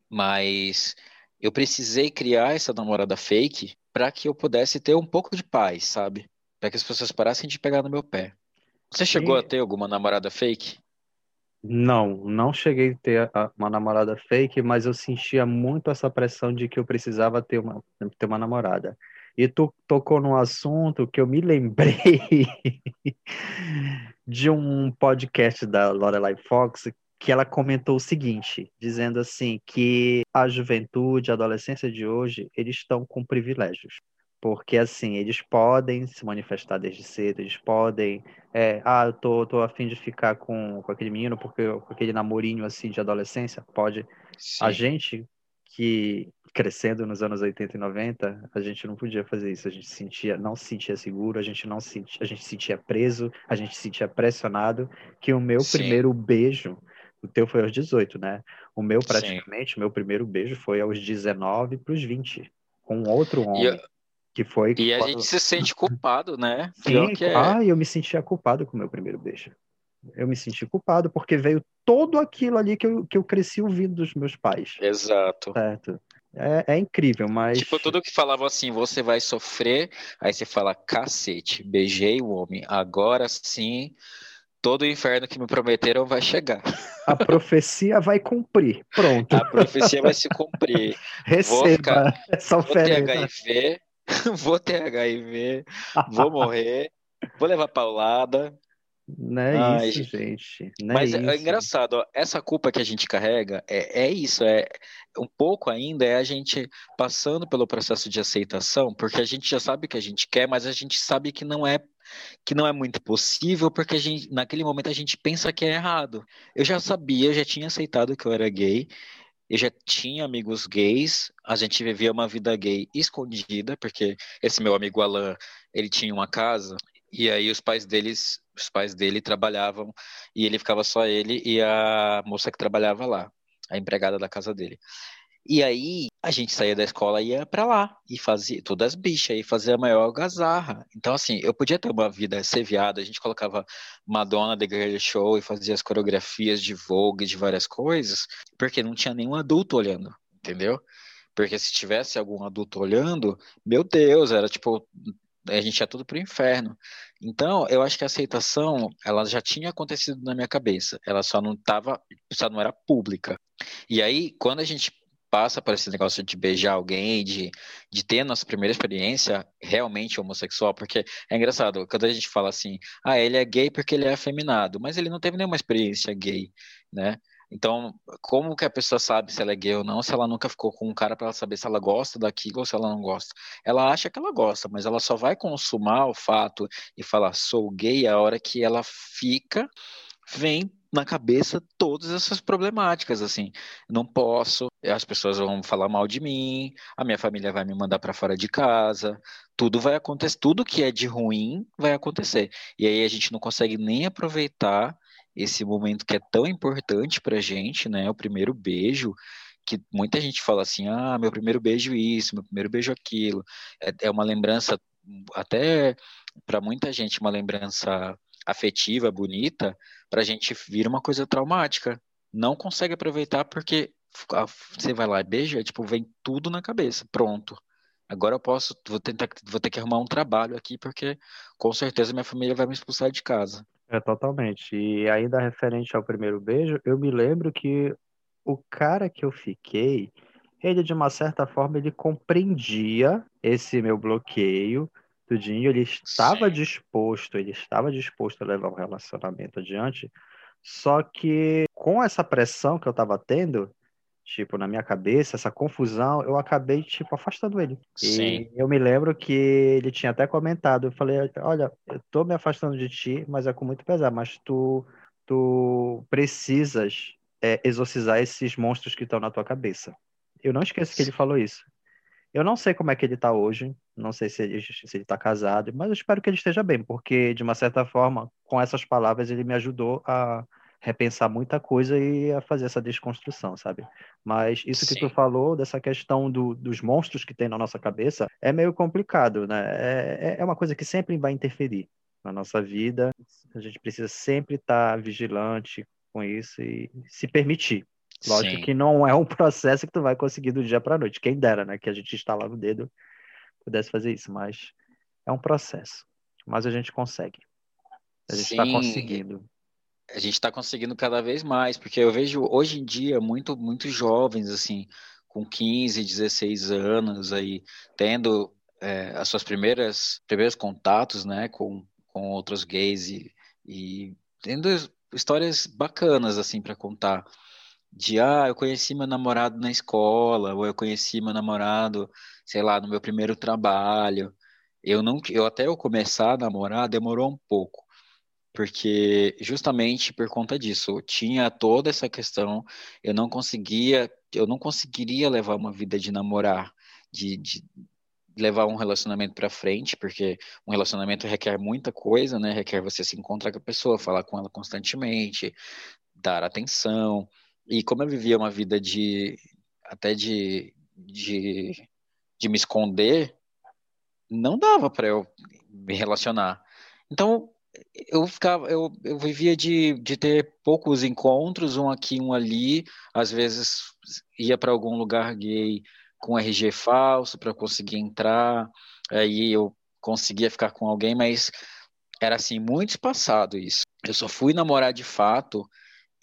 Speaker 1: Mas eu precisei criar essa namorada fake para que eu pudesse ter um pouco de paz, sabe? Para que as pessoas parassem de pegar no meu pé. Você chegou a ter alguma namorada fake?
Speaker 2: Não, não cheguei a ter uma namorada fake, mas eu sentia muito essa pressão de que eu precisava ter uma, ter uma namorada. E tu tocou num assunto que eu me lembrei de um podcast da Lorelai Fox que ela comentou o seguinte, dizendo assim que a juventude, a adolescência de hoje, eles estão com privilégios porque assim, eles podem se manifestar desde cedo, eles podem, é, ah, eu tô, tô afim de ficar com, com aquele menino, porque com aquele namorinho assim de adolescência, pode. Sim. A gente que crescendo nos anos 80 e 90, a gente não podia fazer isso, a gente sentia, não se sentia seguro, a gente não sentia, a gente se sentia preso, a gente se sentia pressionado, que o meu Sim. primeiro beijo, o teu foi aos 18, né? O meu praticamente, Sim. o meu primeiro beijo foi aos 19 para os 20, com outro homem. Eu que foi.
Speaker 1: E a gente se sente culpado, né?
Speaker 2: Sim, é... ah, eu me sentia culpado com o meu primeiro beijo. Eu me senti culpado porque veio todo aquilo ali que eu, que eu cresci ouvindo dos meus pais.
Speaker 1: Exato.
Speaker 2: Certo. É, é, incrível, mas.
Speaker 1: Tipo, tudo que falava assim, você vai sofrer, aí você fala, cacete, beijei o homem, agora sim, todo o inferno que me prometeram vai chegar.
Speaker 2: A profecia vai cumprir, pronto.
Speaker 1: A profecia vai se cumprir.
Speaker 2: Receba vou ficar, essa
Speaker 1: oferta. Vou ter HIV, vou ter HIV, vou morrer, vou levar paulada.
Speaker 2: Não é Ai, isso, gente. Não
Speaker 1: mas
Speaker 2: é, é,
Speaker 1: engraçado, ó, essa culpa que a gente carrega é, é isso, é um pouco ainda é a gente passando pelo processo de aceitação, porque a gente já sabe o que a gente quer, mas a gente sabe que não é que não é muito possível, porque a gente, naquele momento a gente pensa que é errado. Eu já sabia, eu já tinha aceitado que eu era gay, eu já tinha amigos gays, a gente vivia uma vida gay escondida, porque esse meu amigo Alan, ele tinha uma casa e aí os pais deles, os pais dele trabalhavam e ele ficava só ele e a moça que trabalhava lá, a empregada da casa dele. E aí a gente saía da escola e ia para lá e fazia todas as bichas e fazia a maior gazarra. Então assim, eu podia ter uma vida ser viada, a gente colocava Madonna The Girl Show e fazia as coreografias de Vogue, de várias coisas, porque não tinha nenhum adulto olhando, entendeu? Porque se tivesse algum adulto olhando, meu Deus, era tipo a gente ia tudo pro inferno. Então, eu acho que a aceitação, ela já tinha acontecido na minha cabeça, ela só não tava, só não era pública. E aí, quando a gente passa por esse negócio de beijar alguém, de, de ter a nossa primeira experiência realmente homossexual, porque é engraçado, quando a gente fala assim, ah, ele é gay porque ele é afeminado, mas ele não teve nenhuma experiência gay, né? Então, como que a pessoa sabe se ela é gay ou não, se ela nunca ficou com um cara para saber se ela gosta daquilo ou se ela não gosta? Ela acha que ela gosta, mas ela só vai consumar o fato e falar sou gay a hora que ela fica, vem na cabeça todas essas problemáticas, assim, não posso, as pessoas vão falar mal de mim, a minha família vai me mandar para fora de casa, tudo vai acontecer, tudo que é de ruim vai acontecer. E aí a gente não consegue nem aproveitar esse momento que é tão importante pra gente, né? O primeiro beijo, que muita gente fala assim, ah, meu primeiro beijo isso, meu primeiro beijo aquilo. É, é uma lembrança, até para muita gente, uma lembrança afetiva, bonita, para a gente vira uma coisa traumática. Não consegue aproveitar porque você vai lá e beija, tipo, vem tudo na cabeça, pronto. Agora eu posso, vou tentar, vou ter que arrumar um trabalho aqui, porque com certeza minha família vai me expulsar de casa.
Speaker 2: É, totalmente. E ainda referente ao primeiro beijo, eu me lembro que o cara que eu fiquei, ele de uma certa forma, ele compreendia esse meu bloqueio, tudinho, ele estava Sim. disposto, ele estava disposto a levar o relacionamento adiante, só que com essa pressão que eu estava tendo, tipo, na minha cabeça, essa confusão, eu acabei, tipo, afastando ele. Sim. E eu me lembro que ele tinha até comentado, eu falei, olha, eu tô me afastando de ti, mas é com muito pesar, mas tu, tu precisas é, exorcizar esses monstros que estão na tua cabeça. Eu não esqueço que ele falou isso. Eu não sei como é que ele tá hoje, não sei se ele, se ele tá casado, mas eu espero que ele esteja bem, porque, de uma certa forma, com essas palavras, ele me ajudou a repensar muita coisa e a fazer essa desconstrução, sabe? Mas isso que Sim. tu falou, dessa questão do, dos monstros que tem na nossa cabeça, é meio complicado, né? É, é, é uma coisa que sempre vai interferir na nossa vida. A gente precisa sempre estar tá vigilante com isso e se permitir. Lógico Sim. que não é um processo que tu vai conseguir do dia para noite. Quem dera, né? Que a gente instalava o dedo pudesse fazer isso, mas é um processo. Mas a gente consegue. A gente está conseguindo
Speaker 1: a gente está conseguindo cada vez mais, porque eu vejo hoje em dia muito, muitos jovens, assim, com 15, 16 anos aí, tendo é, as suas primeiras primeiros contatos, né, com, com outros gays e, e tendo histórias bacanas, assim, para contar. De, ah, eu conheci meu namorado na escola, ou eu conheci meu namorado, sei lá, no meu primeiro trabalho. Eu não, eu até eu começar a namorar demorou um pouco porque justamente por conta disso, tinha toda essa questão, eu não conseguia, eu não conseguiria levar uma vida de namorar, de, de levar um relacionamento para frente, porque um relacionamento requer muita coisa, né? Requer você se encontrar com a pessoa, falar com ela constantemente, dar atenção. E como eu vivia uma vida de até de, de, de me esconder, não dava para eu me relacionar. Então, eu ficava, eu, eu vivia de, de ter poucos encontros, um aqui, um ali, às vezes ia para algum lugar gay com RG falso para conseguir entrar, aí eu conseguia ficar com alguém, mas era assim muito espaçado isso. Eu só fui namorar de fato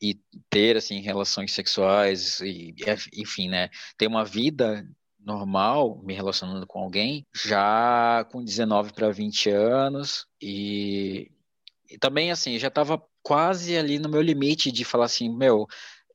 Speaker 1: e ter assim relações sexuais e enfim, né, ter uma vida normal, me relacionando com alguém, já com 19 para 20 anos e e também, assim, já estava quase ali no meu limite de falar assim, meu,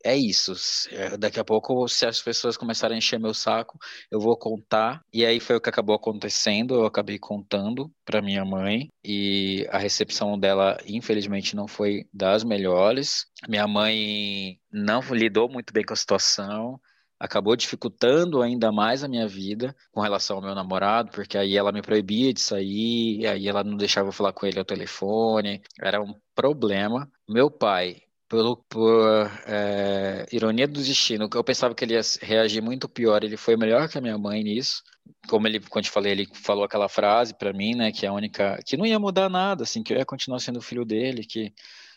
Speaker 1: é isso. É, daqui a pouco, se as pessoas começarem a encher meu saco, eu vou contar. E aí foi o que acabou acontecendo. Eu acabei contando para minha mãe e a recepção dela, infelizmente, não foi das melhores. Minha mãe não lidou muito bem com a situação acabou dificultando ainda mais a minha vida com relação ao meu namorado, porque aí ela me proibia de sair, aí ela não deixava eu falar com ele ao telefone, era um problema. Meu pai, pelo, por é, ironia do destino, eu pensava que ele ia reagir muito pior, ele foi melhor que a minha mãe nisso. Como ele, quando eu falei, ele falou aquela frase para mim, né, que é a única, que não ia mudar nada, assim, que eu ia continuar sendo filho dele, que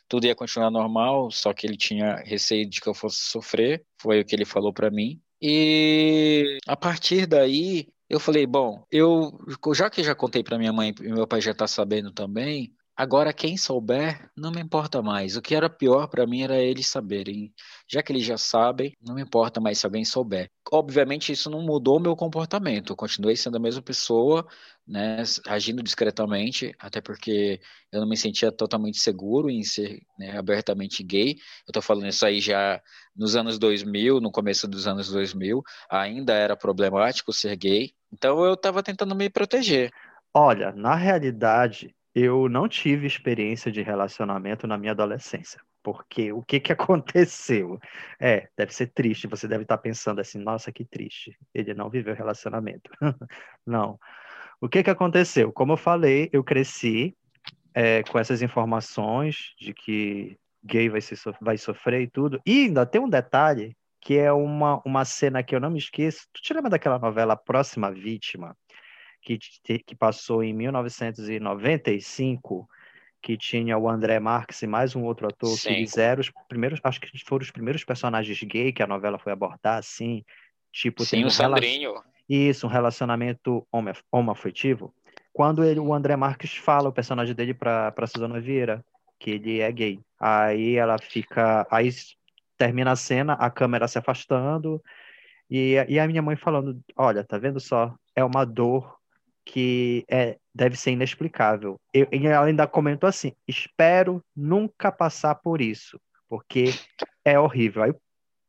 Speaker 1: tudo ia continuar normal, só que ele tinha receio de que eu fosse sofrer, foi o que ele falou para mim. E a partir daí, eu falei, bom, eu já que já contei para minha mãe e meu pai já tá sabendo também, Agora, quem souber, não me importa mais. O que era pior para mim era eles saberem. Já que eles já sabem, não me importa mais se alguém souber. Obviamente, isso não mudou meu comportamento. Eu continuei sendo a mesma pessoa, né, agindo discretamente, até porque eu não me sentia totalmente seguro em ser né, abertamente gay. Eu estou falando isso aí já nos anos 2000, no começo dos anos 2000, ainda era problemático ser gay. Então, eu estava tentando me proteger.
Speaker 2: Olha, na realidade, eu não tive experiência de relacionamento na minha adolescência. Porque o que, que aconteceu? É, deve ser triste. Você deve estar pensando assim: nossa, que triste. Ele não viveu relacionamento. não. O que, que aconteceu? Como eu falei, eu cresci é, com essas informações de que gay vai, se, vai sofrer e tudo. E ainda tem um detalhe que é uma, uma cena que eu não me esqueço. Tu te lembra daquela novela Próxima Vítima, que, que passou em 1995, que tinha o André Marques e mais um outro ator, Sim. que eles eram os primeiros, acho que foram os primeiros personagens gay que a novela foi abordar, assim, tipo...
Speaker 1: Sim, um o Sandrinho.
Speaker 2: Isso, um relacionamento homoafetivo. Quando ele, o André Marques fala o personagem dele para para Suzana Vieira, que ele é gay. Aí ela fica, aí termina a cena, a câmera se afastando, e, e a minha mãe falando: Olha, tá vendo só? É uma dor que é, deve ser inexplicável. Eu, e ela ainda comentou assim: Espero nunca passar por isso, porque é horrível. Aí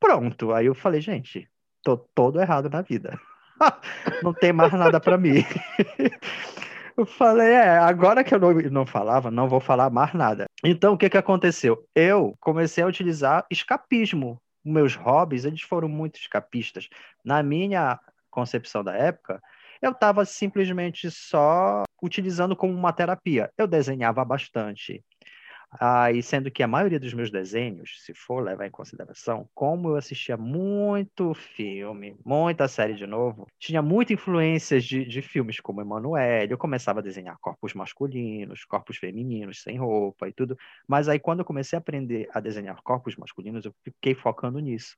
Speaker 2: pronto, aí eu falei: Gente, tô todo errado na vida. não tem mais nada para mim. Eu falei, é, agora que eu não, não falava, não vou falar mais nada. Então, o que, que aconteceu? Eu comecei a utilizar escapismo. Meus hobbies, eles foram muito escapistas. Na minha concepção da época, eu estava simplesmente só utilizando como uma terapia. Eu desenhava bastante, ah, sendo que a maioria dos meus desenhos, se for levar em consideração, como eu assistia muito filme, muita série de novo, tinha muita influências de, de filmes como Emanuele. Eu começava a desenhar corpos masculinos, corpos femininos, sem roupa e tudo. Mas aí, quando eu comecei a aprender a desenhar corpos masculinos, eu fiquei focando nisso.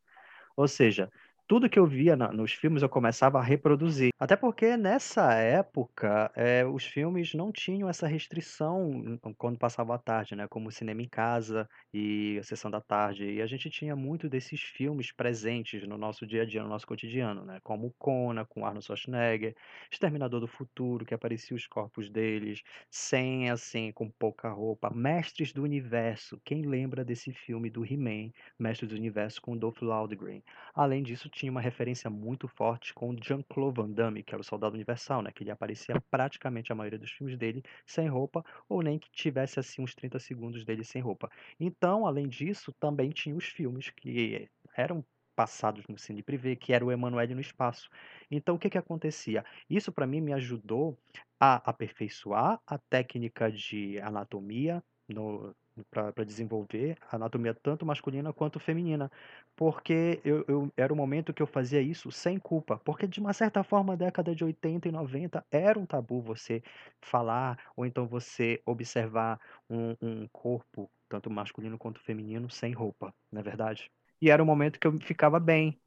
Speaker 2: Ou seja, tudo que eu via na, nos filmes eu começava a reproduzir. Até porque nessa época é, os filmes não tinham essa restrição quando passava a tarde, né? Como o cinema em casa e a sessão da tarde. E a gente tinha muito desses filmes presentes no nosso dia a dia, no nosso cotidiano, né? Como Kona, com Arnold Schwarzenegger, Exterminador do Futuro, que aparecia os corpos deles, sem assim, com pouca roupa. Mestres do Universo. Quem lembra desse filme do He-Man, Mestres do Universo, com Dolph Lundgren? Além disso, tinha uma referência muito forte com Jean-Claude Van Damme, que era o Soldado Universal, né? Que ele aparecia praticamente a maioria dos filmes dele sem roupa, ou nem que tivesse assim uns 30 segundos dele sem roupa. Então, além disso, também tinha os filmes que eram passados no cine privê, que era o Emanuele no espaço. Então, o que, que acontecia? Isso, para mim, me ajudou a aperfeiçoar a técnica de anatomia no, para desenvolver a anatomia tanto masculina quanto feminina, porque eu, eu, era o momento que eu fazia isso sem culpa, porque de uma certa forma, década de 80 e 90 era um tabu você falar ou então você observar um, um corpo, tanto masculino quanto feminino, sem roupa, não é verdade? E era o momento que eu ficava bem,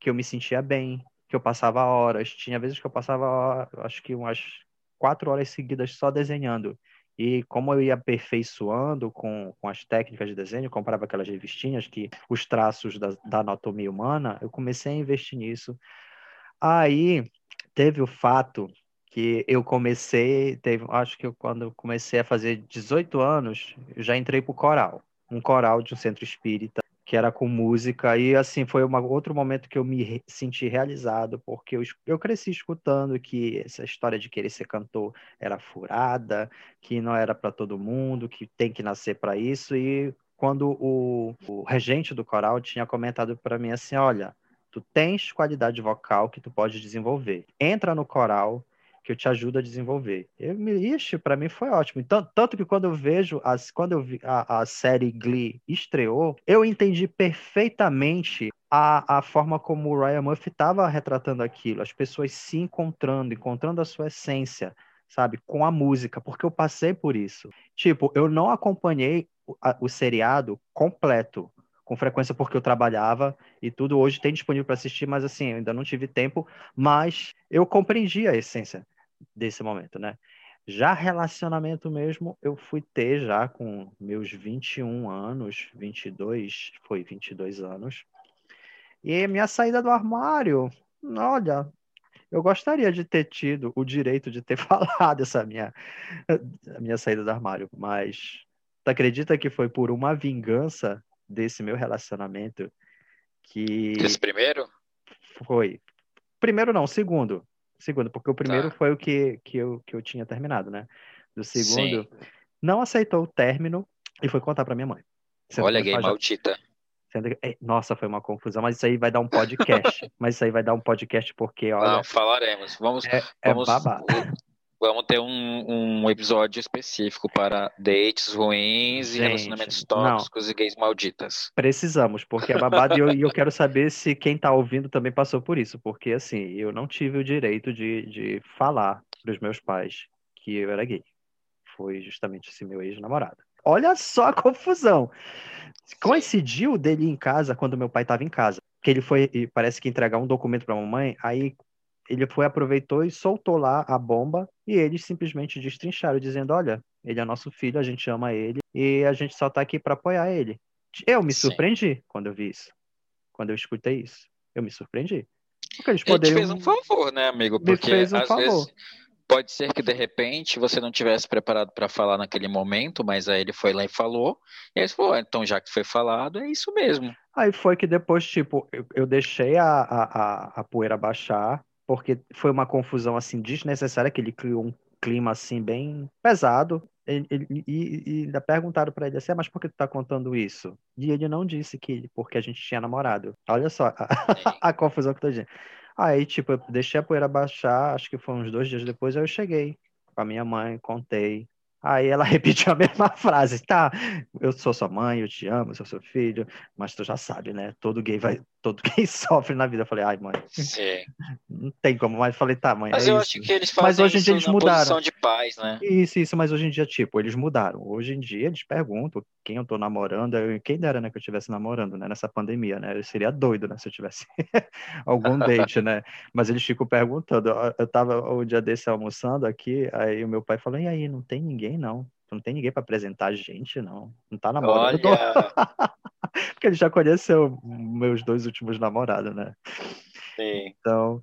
Speaker 2: que eu me sentia bem, que eu passava horas. Tinha vezes que eu passava, acho que umas quatro horas seguidas só desenhando. E como eu ia aperfeiçoando com, com as técnicas de desenho, comprava aquelas revistinhas que os traços da, da anatomia humana, eu comecei a investir nisso. Aí teve o fato que eu comecei, teve, acho que eu, quando eu comecei a fazer 18 anos, eu já entrei para o coral, um coral de um centro espírita que era com música, e assim, foi um outro momento que eu me senti realizado, porque eu, eu cresci escutando que essa história de querer ser cantor era furada, que não era para todo mundo, que tem que nascer para isso, e quando o, o regente do coral tinha comentado para mim assim, olha, tu tens qualidade vocal que tu pode desenvolver, entra no coral, que eu te ajudo a desenvolver. Eu, ixi, para mim foi ótimo. Tanto, tanto que quando eu vejo, as, quando eu vi a, a série Glee estreou, eu entendi perfeitamente a, a forma como o Ryan Murphy estava retratando aquilo, as pessoas se encontrando, encontrando a sua essência, sabe, com a música, porque eu passei por isso. Tipo, eu não acompanhei o, a, o seriado completo, com frequência porque eu trabalhava e tudo hoje tem disponível para assistir, mas assim, eu ainda não tive tempo, mas eu compreendi a essência desse momento, né? Já relacionamento mesmo, eu fui ter já com meus 21 anos, 22, foi 22 anos. E minha saída do armário, olha, eu gostaria de ter tido o direito de ter falado essa minha, minha saída do armário, mas tu acredita que foi por uma vingança desse meu relacionamento que.
Speaker 1: Esse primeiro?
Speaker 2: Foi. Primeiro não, segundo. Segundo, porque o primeiro tá. foi o que, que, eu, que eu tinha terminado, né? Do segundo, Sim. não aceitou o término e foi contar pra minha mãe.
Speaker 1: Olha, gay maldita.
Speaker 2: Sendo... É, nossa, foi uma confusão, mas isso aí vai dar um podcast. mas isso aí vai dar um podcast porque, olha.
Speaker 1: Não, falaremos. Vamos.
Speaker 2: É,
Speaker 1: é vamos...
Speaker 2: babado.
Speaker 1: Vamos ter um, um episódio específico para dates ruins
Speaker 2: Gente,
Speaker 1: e relacionamentos
Speaker 2: não.
Speaker 1: tóxicos e gays malditas.
Speaker 2: Precisamos, porque é babado e eu, eu quero saber se quem tá ouvindo também passou por isso, porque assim, eu não tive o direito de, de falar pros meus pais que eu era gay. Foi justamente esse meu ex-namorado. Olha só a confusão. Coincidiu dele em casa quando meu pai estava em casa. Que ele foi, e parece que entregar um documento para a mamãe, aí ele foi, aproveitou e soltou lá a bomba, e eles simplesmente destrincharam, dizendo: Olha, ele é nosso filho, a gente ama ele, e a gente só tá aqui para apoiar ele. Eu me
Speaker 1: Sim.
Speaker 2: surpreendi quando eu vi isso. Quando eu escutei isso. Eu me surpreendi. Porque eles
Speaker 1: Ele te
Speaker 2: poderiam.
Speaker 1: fez um favor, né, amigo?
Speaker 2: Me
Speaker 1: Porque
Speaker 2: fez um
Speaker 1: às
Speaker 2: favor.
Speaker 1: vezes pode ser que de repente você não tivesse preparado para falar naquele momento, mas aí ele foi lá e falou, e aí você falou, "Ah, então já que foi falado, é isso mesmo.
Speaker 2: Aí foi que depois, tipo, eu, eu deixei a, a, a, a poeira baixar, porque foi uma confusão, assim, desnecessária, que ele criou um clima, assim, bem pesado. Ele- ele- e, e ainda perguntaram pra ele assim, "Ah, mas por que tu tá contando isso? E ele não disse que porque a gente tinha namorado. Olha só a, a confusão que tá gente. Aí, tipo, eu deixei a poeira baixar, acho que foi uns dois dias depois, aí eu cheguei com a minha mãe, contei. Aí ela repetiu a mesma frase, tá? Eu sou sua mãe, eu te amo, eu sou seu filho, mas tu já sabe, né? Todo gay vai, todo gay sofre na vida. Eu falei, ai, mãe,
Speaker 1: Sim.
Speaker 2: não tem como. Mas eu falei, tá, mãe,
Speaker 1: Mas
Speaker 2: é
Speaker 1: eu
Speaker 2: isso.
Speaker 1: acho que eles
Speaker 2: Mas
Speaker 1: fazem
Speaker 2: hoje em dia eles mudaram.
Speaker 1: posição de pais, né?
Speaker 2: Isso, isso, mas hoje em dia, tipo, eles mudaram. Hoje em dia eles perguntam quem eu tô namorando. Quem dera, né, que eu estivesse namorando, né, nessa pandemia, né? Eu seria doido, né, se eu tivesse algum date, né? Mas eles ficam perguntando. Eu- Eu tava o dia desse almoçando aqui, aí o meu pai falou: e aí, não tem ninguém, não? Tu Não tem ninguém pra apresentar a gente, não? Não tá namorando?
Speaker 1: Olha,
Speaker 2: Porque ele já conheceu meus dois últimos namorados, né?
Speaker 1: sim.
Speaker 2: Então,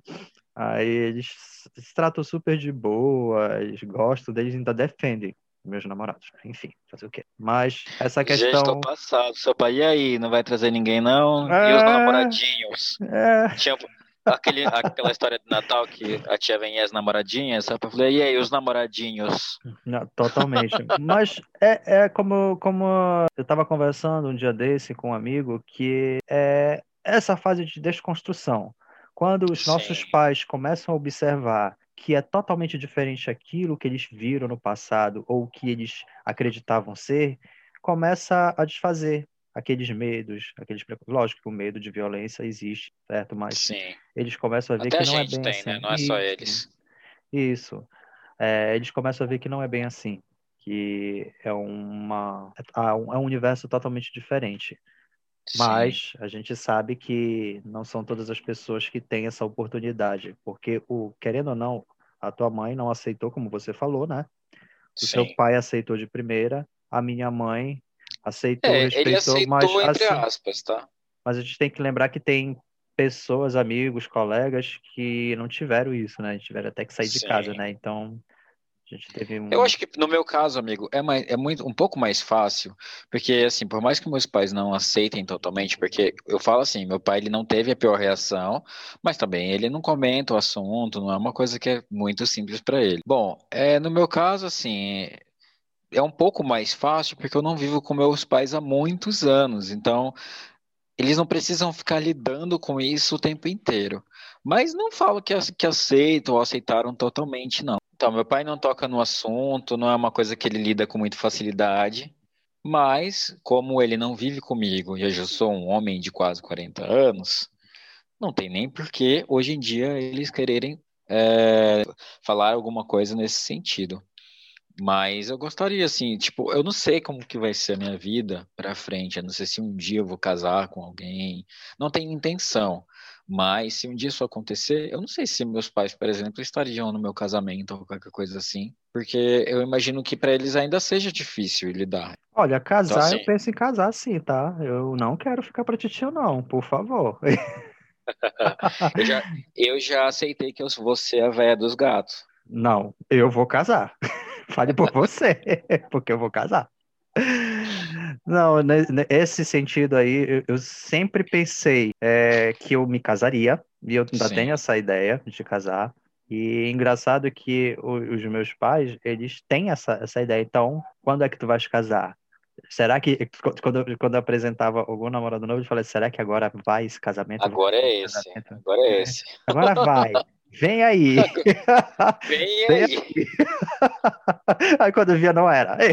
Speaker 2: aí eles se tratam super de boa, eles gostam deles e ainda defendem meus namorados. Enfim, fazer o quê? Mas essa
Speaker 1: Gente, tô
Speaker 2: questão.
Speaker 1: passado. Seu pai, e aí? Não vai trazer ninguém, não? E
Speaker 2: É.
Speaker 1: os namoradinhos?
Speaker 2: É,
Speaker 1: Tinha aquele, aquela história de Natal que a tia vem e as namoradinhas, sabe? Eu falei, e aí, os namoradinhos?
Speaker 2: não, totalmente. Mas é, é como, como eu estava conversando um dia desse com um amigo, que é essa fase de desconstrução. Quando os nossos
Speaker 1: Sim.
Speaker 2: pais começam a observar que é totalmente diferente aquilo que eles viram no passado ou que eles acreditavam ser, começa a desfazer aqueles medos, aqueles preconceitos. Lógico que o medo de violência existe, certo? Mas
Speaker 1: Sim.
Speaker 2: eles começam a ver
Speaker 1: Até a
Speaker 2: que não é bem
Speaker 1: tem, né?
Speaker 2: assim.
Speaker 1: Não é só
Speaker 2: Isso.
Speaker 1: eles.
Speaker 2: Isso. É, eles começam a ver que não é bem assim, que é uma é um é um universo totalmente diferente.
Speaker 1: Sim.
Speaker 2: Mas a gente sabe que não são todas as pessoas que têm essa oportunidade, porque o querendo ou não, a tua mãe não aceitou, como você falou, né? O seu
Speaker 1: Sim.
Speaker 2: pai aceitou de primeira, a minha mãe aceitou,
Speaker 1: É, ele
Speaker 2: respeitou, mas
Speaker 1: aceitou entre
Speaker 2: assim,
Speaker 1: aspas, tá?
Speaker 2: mas a gente tem que lembrar que tem pessoas, amigos, colegas que não tiveram isso, né? Tiveram até que sair de casa,
Speaker 1: Sim.
Speaker 2: né? Então, a gente teve um.
Speaker 1: Eu acho que no meu caso, amigo, é, mais, é muito, um pouco mais fácil, porque assim, por mais que meus pais não aceitem totalmente, porque eu falo assim, meu pai ele não teve a pior reação, mas também ele não comenta o assunto, não é uma coisa que é muito simples para ele. Bom, é, no meu caso, assim, é um pouco mais fácil porque eu não vivo com meus pais há muitos anos, então eles não precisam ficar lidando com isso o tempo inteiro. Mas não falo que, que aceitam ou aceitaram totalmente, não. Então, meu pai não toca no assunto, não é uma coisa que ele lida com muita facilidade. Mas, como ele não vive comigo e eu já sou um homem de quase 40 anos, não tem nem por que hoje em dia eles quererem é, falar alguma coisa nesse sentido. Mas eu gostaria, assim, tipo, eu não sei como que vai ser a minha vida pra frente. Eu não sei se um dia eu vou casar com alguém. Não tenho intenção. Mas se um dia isso acontecer, eu não sei se meus pais, por exemplo, estariam no meu casamento ou qualquer coisa assim. Porque eu imagino que pra eles ainda seja difícil lidar.
Speaker 2: Olha, casar,
Speaker 1: Então, assim-
Speaker 2: eu penso em casar sim, tá? Eu não quero ficar pra titio, não, por favor.
Speaker 1: Eu já, eu já aceitei que eu vou ser a véia dos gatos.
Speaker 2: Não, eu vou casar. Fale por você, porque eu vou casar. Não, ne- ne- nesse sentido aí, eu, sempre pensei é, que eu me casaria, e eu ainda
Speaker 1: Sim.
Speaker 2: tenho essa ideia de casar. E engraçado que os meus pais, eles têm essa, essa ideia. Então, quando é que tu vais casar? Será que, quando, eu- quando eu apresentava algum namorado novo, eu falei, será que agora vai esse casamento?
Speaker 1: Agora é
Speaker 2: Esse
Speaker 1: esse.
Speaker 2: casamento?
Speaker 1: Agora é esse.
Speaker 2: Agora vai. Vem aí.
Speaker 1: Vem aí. aí.
Speaker 2: aí quando via não era.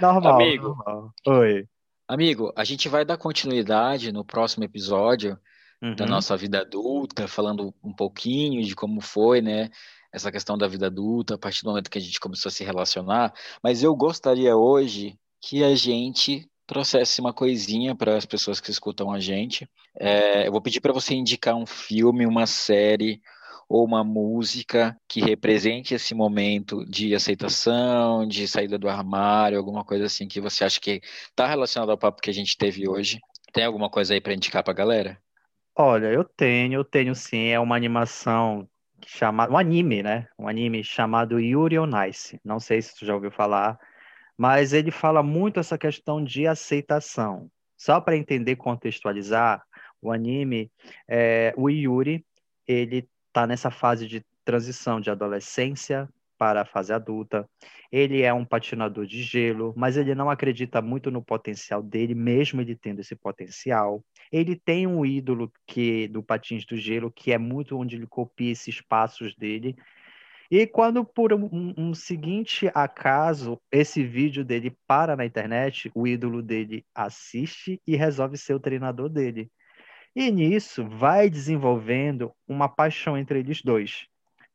Speaker 2: normal.
Speaker 1: Amigo.
Speaker 2: Normal. Oi.
Speaker 1: Amigo, a gente vai dar continuidade no próximo episódio
Speaker 2: Uhum.
Speaker 1: da nossa vida adulta, falando um pouquinho de como foi, né? Essa questão da vida adulta, a partir do momento que a gente começou a se relacionar. Mas eu gostaria hoje que a gente trouxesse uma coisinha para as pessoas que escutam a gente. É, eu vou pedir para você indicar um filme, uma série ou uma música que represente esse momento de aceitação, de saída do armário, alguma coisa assim que você acha que está relacionado ao papo que a gente teve hoje. Tem alguma coisa aí para indicar para a galera?
Speaker 2: Olha, eu tenho, eu tenho sim, é uma animação chamada, um anime, né? Um anime chamado Yuri on Ice. Não sei se tu já ouviu falar, mas ele fala muito essa questão de aceitação. Só para entender, contextualizar, o anime, é, o Yuri, ele está nessa fase de transição de adolescência para a fase adulta. Ele é um patinador de gelo, mas ele não acredita muito no potencial dele, mesmo ele tendo esse potencial. Ele tem um ídolo que do patins do gelo, que é muito onde ele copia esses passos dele. E quando por um, um, seguinte acaso esse vídeo dele para na internet, o ídolo dele assiste e resolve ser o treinador dele. E nisso vai desenvolvendo uma paixão entre eles dois.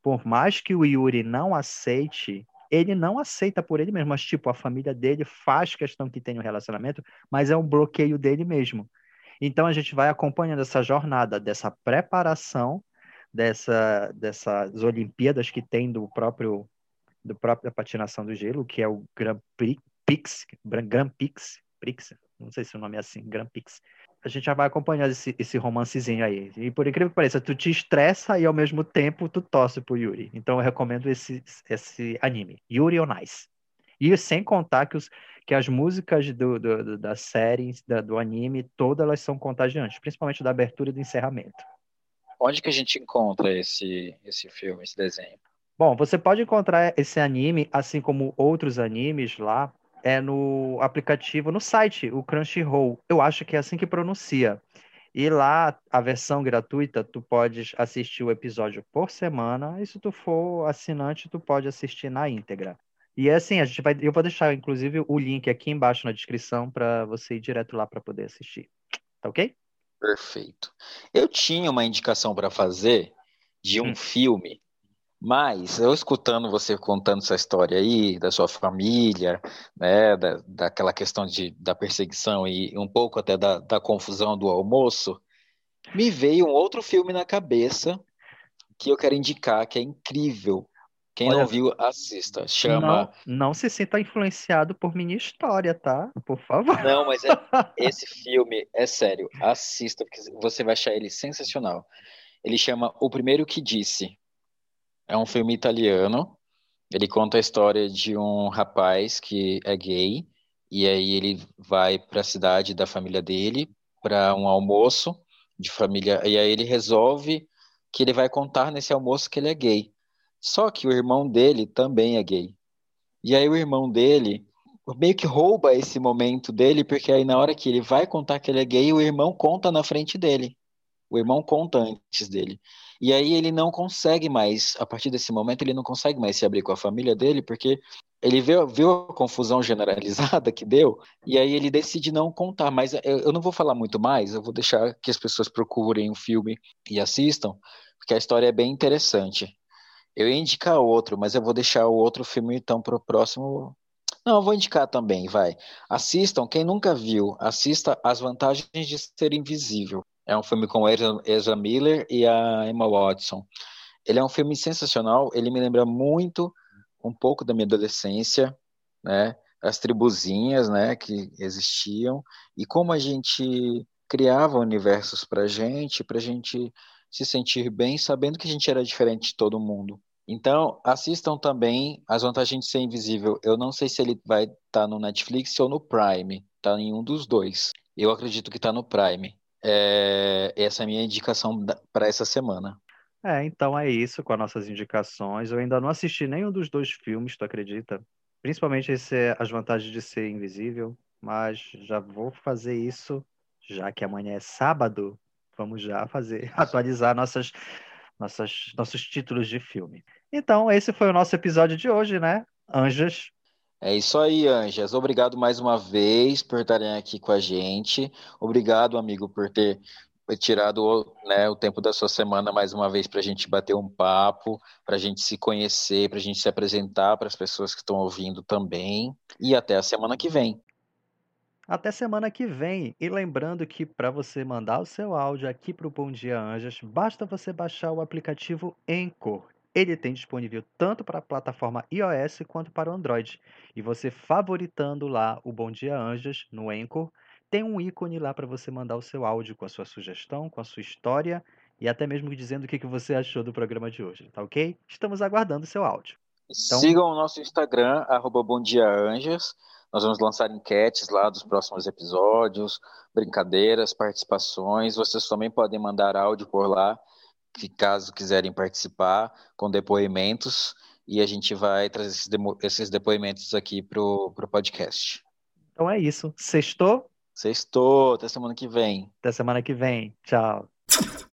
Speaker 2: Por mais que o Yuri não aceite, ele não aceita por ele mesmo, mas tipo, a família dele faz questão que tenha um relacionamento, mas é um bloqueio dele mesmo. Então a gente vai acompanhando essa jornada dessa preparação dessa, dessas Olimpíadas que tem do próprio do próprio patinação do gelo, que é o Grand Prix, Grand Prix, Prix, não sei se o nome é assim, Grand Prix. A gente já vai acompanhando esse, esse romancezinho aí. E por incrível que pareça, tu te estressa e ao mesmo tempo tu torce pro Yuri. Então eu recomendo esse, esse anime, Yuri on Ice. E sem contar que os, que as músicas do, do, da série, da, do anime, todas elas são contagiantes, principalmente da abertura e do encerramento.
Speaker 1: Onde que a gente encontra esse, esse filme, esse desenho?
Speaker 2: Bom, você pode encontrar esse anime, assim como outros animes lá, é no aplicativo, no site, o Crunchyroll. Eu acho que é assim que pronuncia. E lá, a versão gratuita, tu podes assistir o episódio por semana, e se tu for assinante, tu pode assistir na íntegra. E é assim, a gente vai, eu vou deixar inclusive o link aqui embaixo na descrição para você ir direto lá para poder assistir. Tá ok?
Speaker 1: Perfeito. Eu tinha uma indicação para fazer de um hum. filme, mas eu escutando você contando essa história aí da sua família, né, da, daquela questão de, da perseguição e um pouco até da, da confusão do almoço, me veio um outro filme na cabeça que eu quero indicar, que é incrível, quem Olha, não viu, assista. Chama.
Speaker 2: Não, não se sinta influenciado por minha história, tá? Por favor.
Speaker 1: Não, mas é, esse filme é sério. Assista, porque você vai achar ele sensacional. Ele chama O Primeiro que Disse. É um filme italiano. Ele conta a história de um rapaz que é gay. E aí ele vai para a cidade da família dele para um almoço de família. E aí ele resolve que ele vai contar nesse almoço que ele é gay. Só que o irmão dele também é gay. E aí o irmão dele meio que rouba esse momento dele, porque aí na hora que ele vai contar que ele é gay, o irmão conta na frente dele. O irmão conta antes dele. E aí ele não consegue mais, a partir desse momento, ele não consegue mais se abrir com a família dele, porque ele viu, viu a confusão generalizada que deu, e aí ele decide não contar. Mas eu, eu não vou falar muito mais, eu vou deixar que as pessoas procurem o filme e assistam, porque a história é bem interessante. Eu ia indicar outro, mas eu vou deixar o outro filme então para o próximo. Não, eu vou indicar também, vai. Assistam, quem nunca viu, assista As Vantagens de Ser Invisível. É um filme com Ezra Miller e a Emma Watson. Ele é um filme sensacional, ele me lembra muito um pouco da minha adolescência, né? As tribuzinhas, né, que existiam e como a gente criava universos para gente, para gente se sentir bem, sabendo que a gente era diferente de todo mundo. Então, assistam também As Vantagens de Ser Invisível. Eu não sei se ele vai estar tá no Netflix ou no Prime. Está em um dos dois. Eu acredito que está no Prime. É... Essa é a minha indicação para essa semana.
Speaker 2: É, então é isso com as nossas indicações. Eu ainda não assisti nenhum dos dois filmes, tu acredita? Principalmente esse As Vantagens de Ser Invisível. Mas já vou fazer isso, já que amanhã é sábado Vamos já fazer, atualizar nossas, nossas, nossos títulos de filme. Então, esse foi o nosso episódio de hoje, né? Anjas.
Speaker 1: É isso aí, Anjas. Obrigado mais uma vez por estarem aqui com a gente. Obrigado, amigo, por ter tirado né, o tempo da sua semana mais uma vez para a gente bater um papo, para a gente se conhecer, para a gente se apresentar para as pessoas que estão ouvindo também. E até a semana que vem.
Speaker 2: Até semana que vem. E lembrando que para você mandar o seu áudio aqui para o Bom Dia Anjas, basta você baixar o aplicativo Anchor. Ele tem disponível tanto para a plataforma iOS quanto para o Android. E você favoritando lá o Bom Dia Anjas no Anchor, tem um ícone lá para você mandar o seu áudio com a sua sugestão, com a sua história e até mesmo dizendo o que você achou do programa de hoje, tá ok? Estamos aguardando o seu áudio.
Speaker 1: Então... Sigam o nosso Instagram, arroba. Nós vamos lançar enquetes lá dos próximos episódios, brincadeiras, participações. Vocês também podem mandar áudio por lá, caso quiserem participar, com depoimentos. E a gente vai trazer esses, esses depoimentos aqui para o podcast.
Speaker 2: Então é isso. Sextou?
Speaker 1: Sextou. Até semana que vem.
Speaker 2: Até semana que vem. Tchau.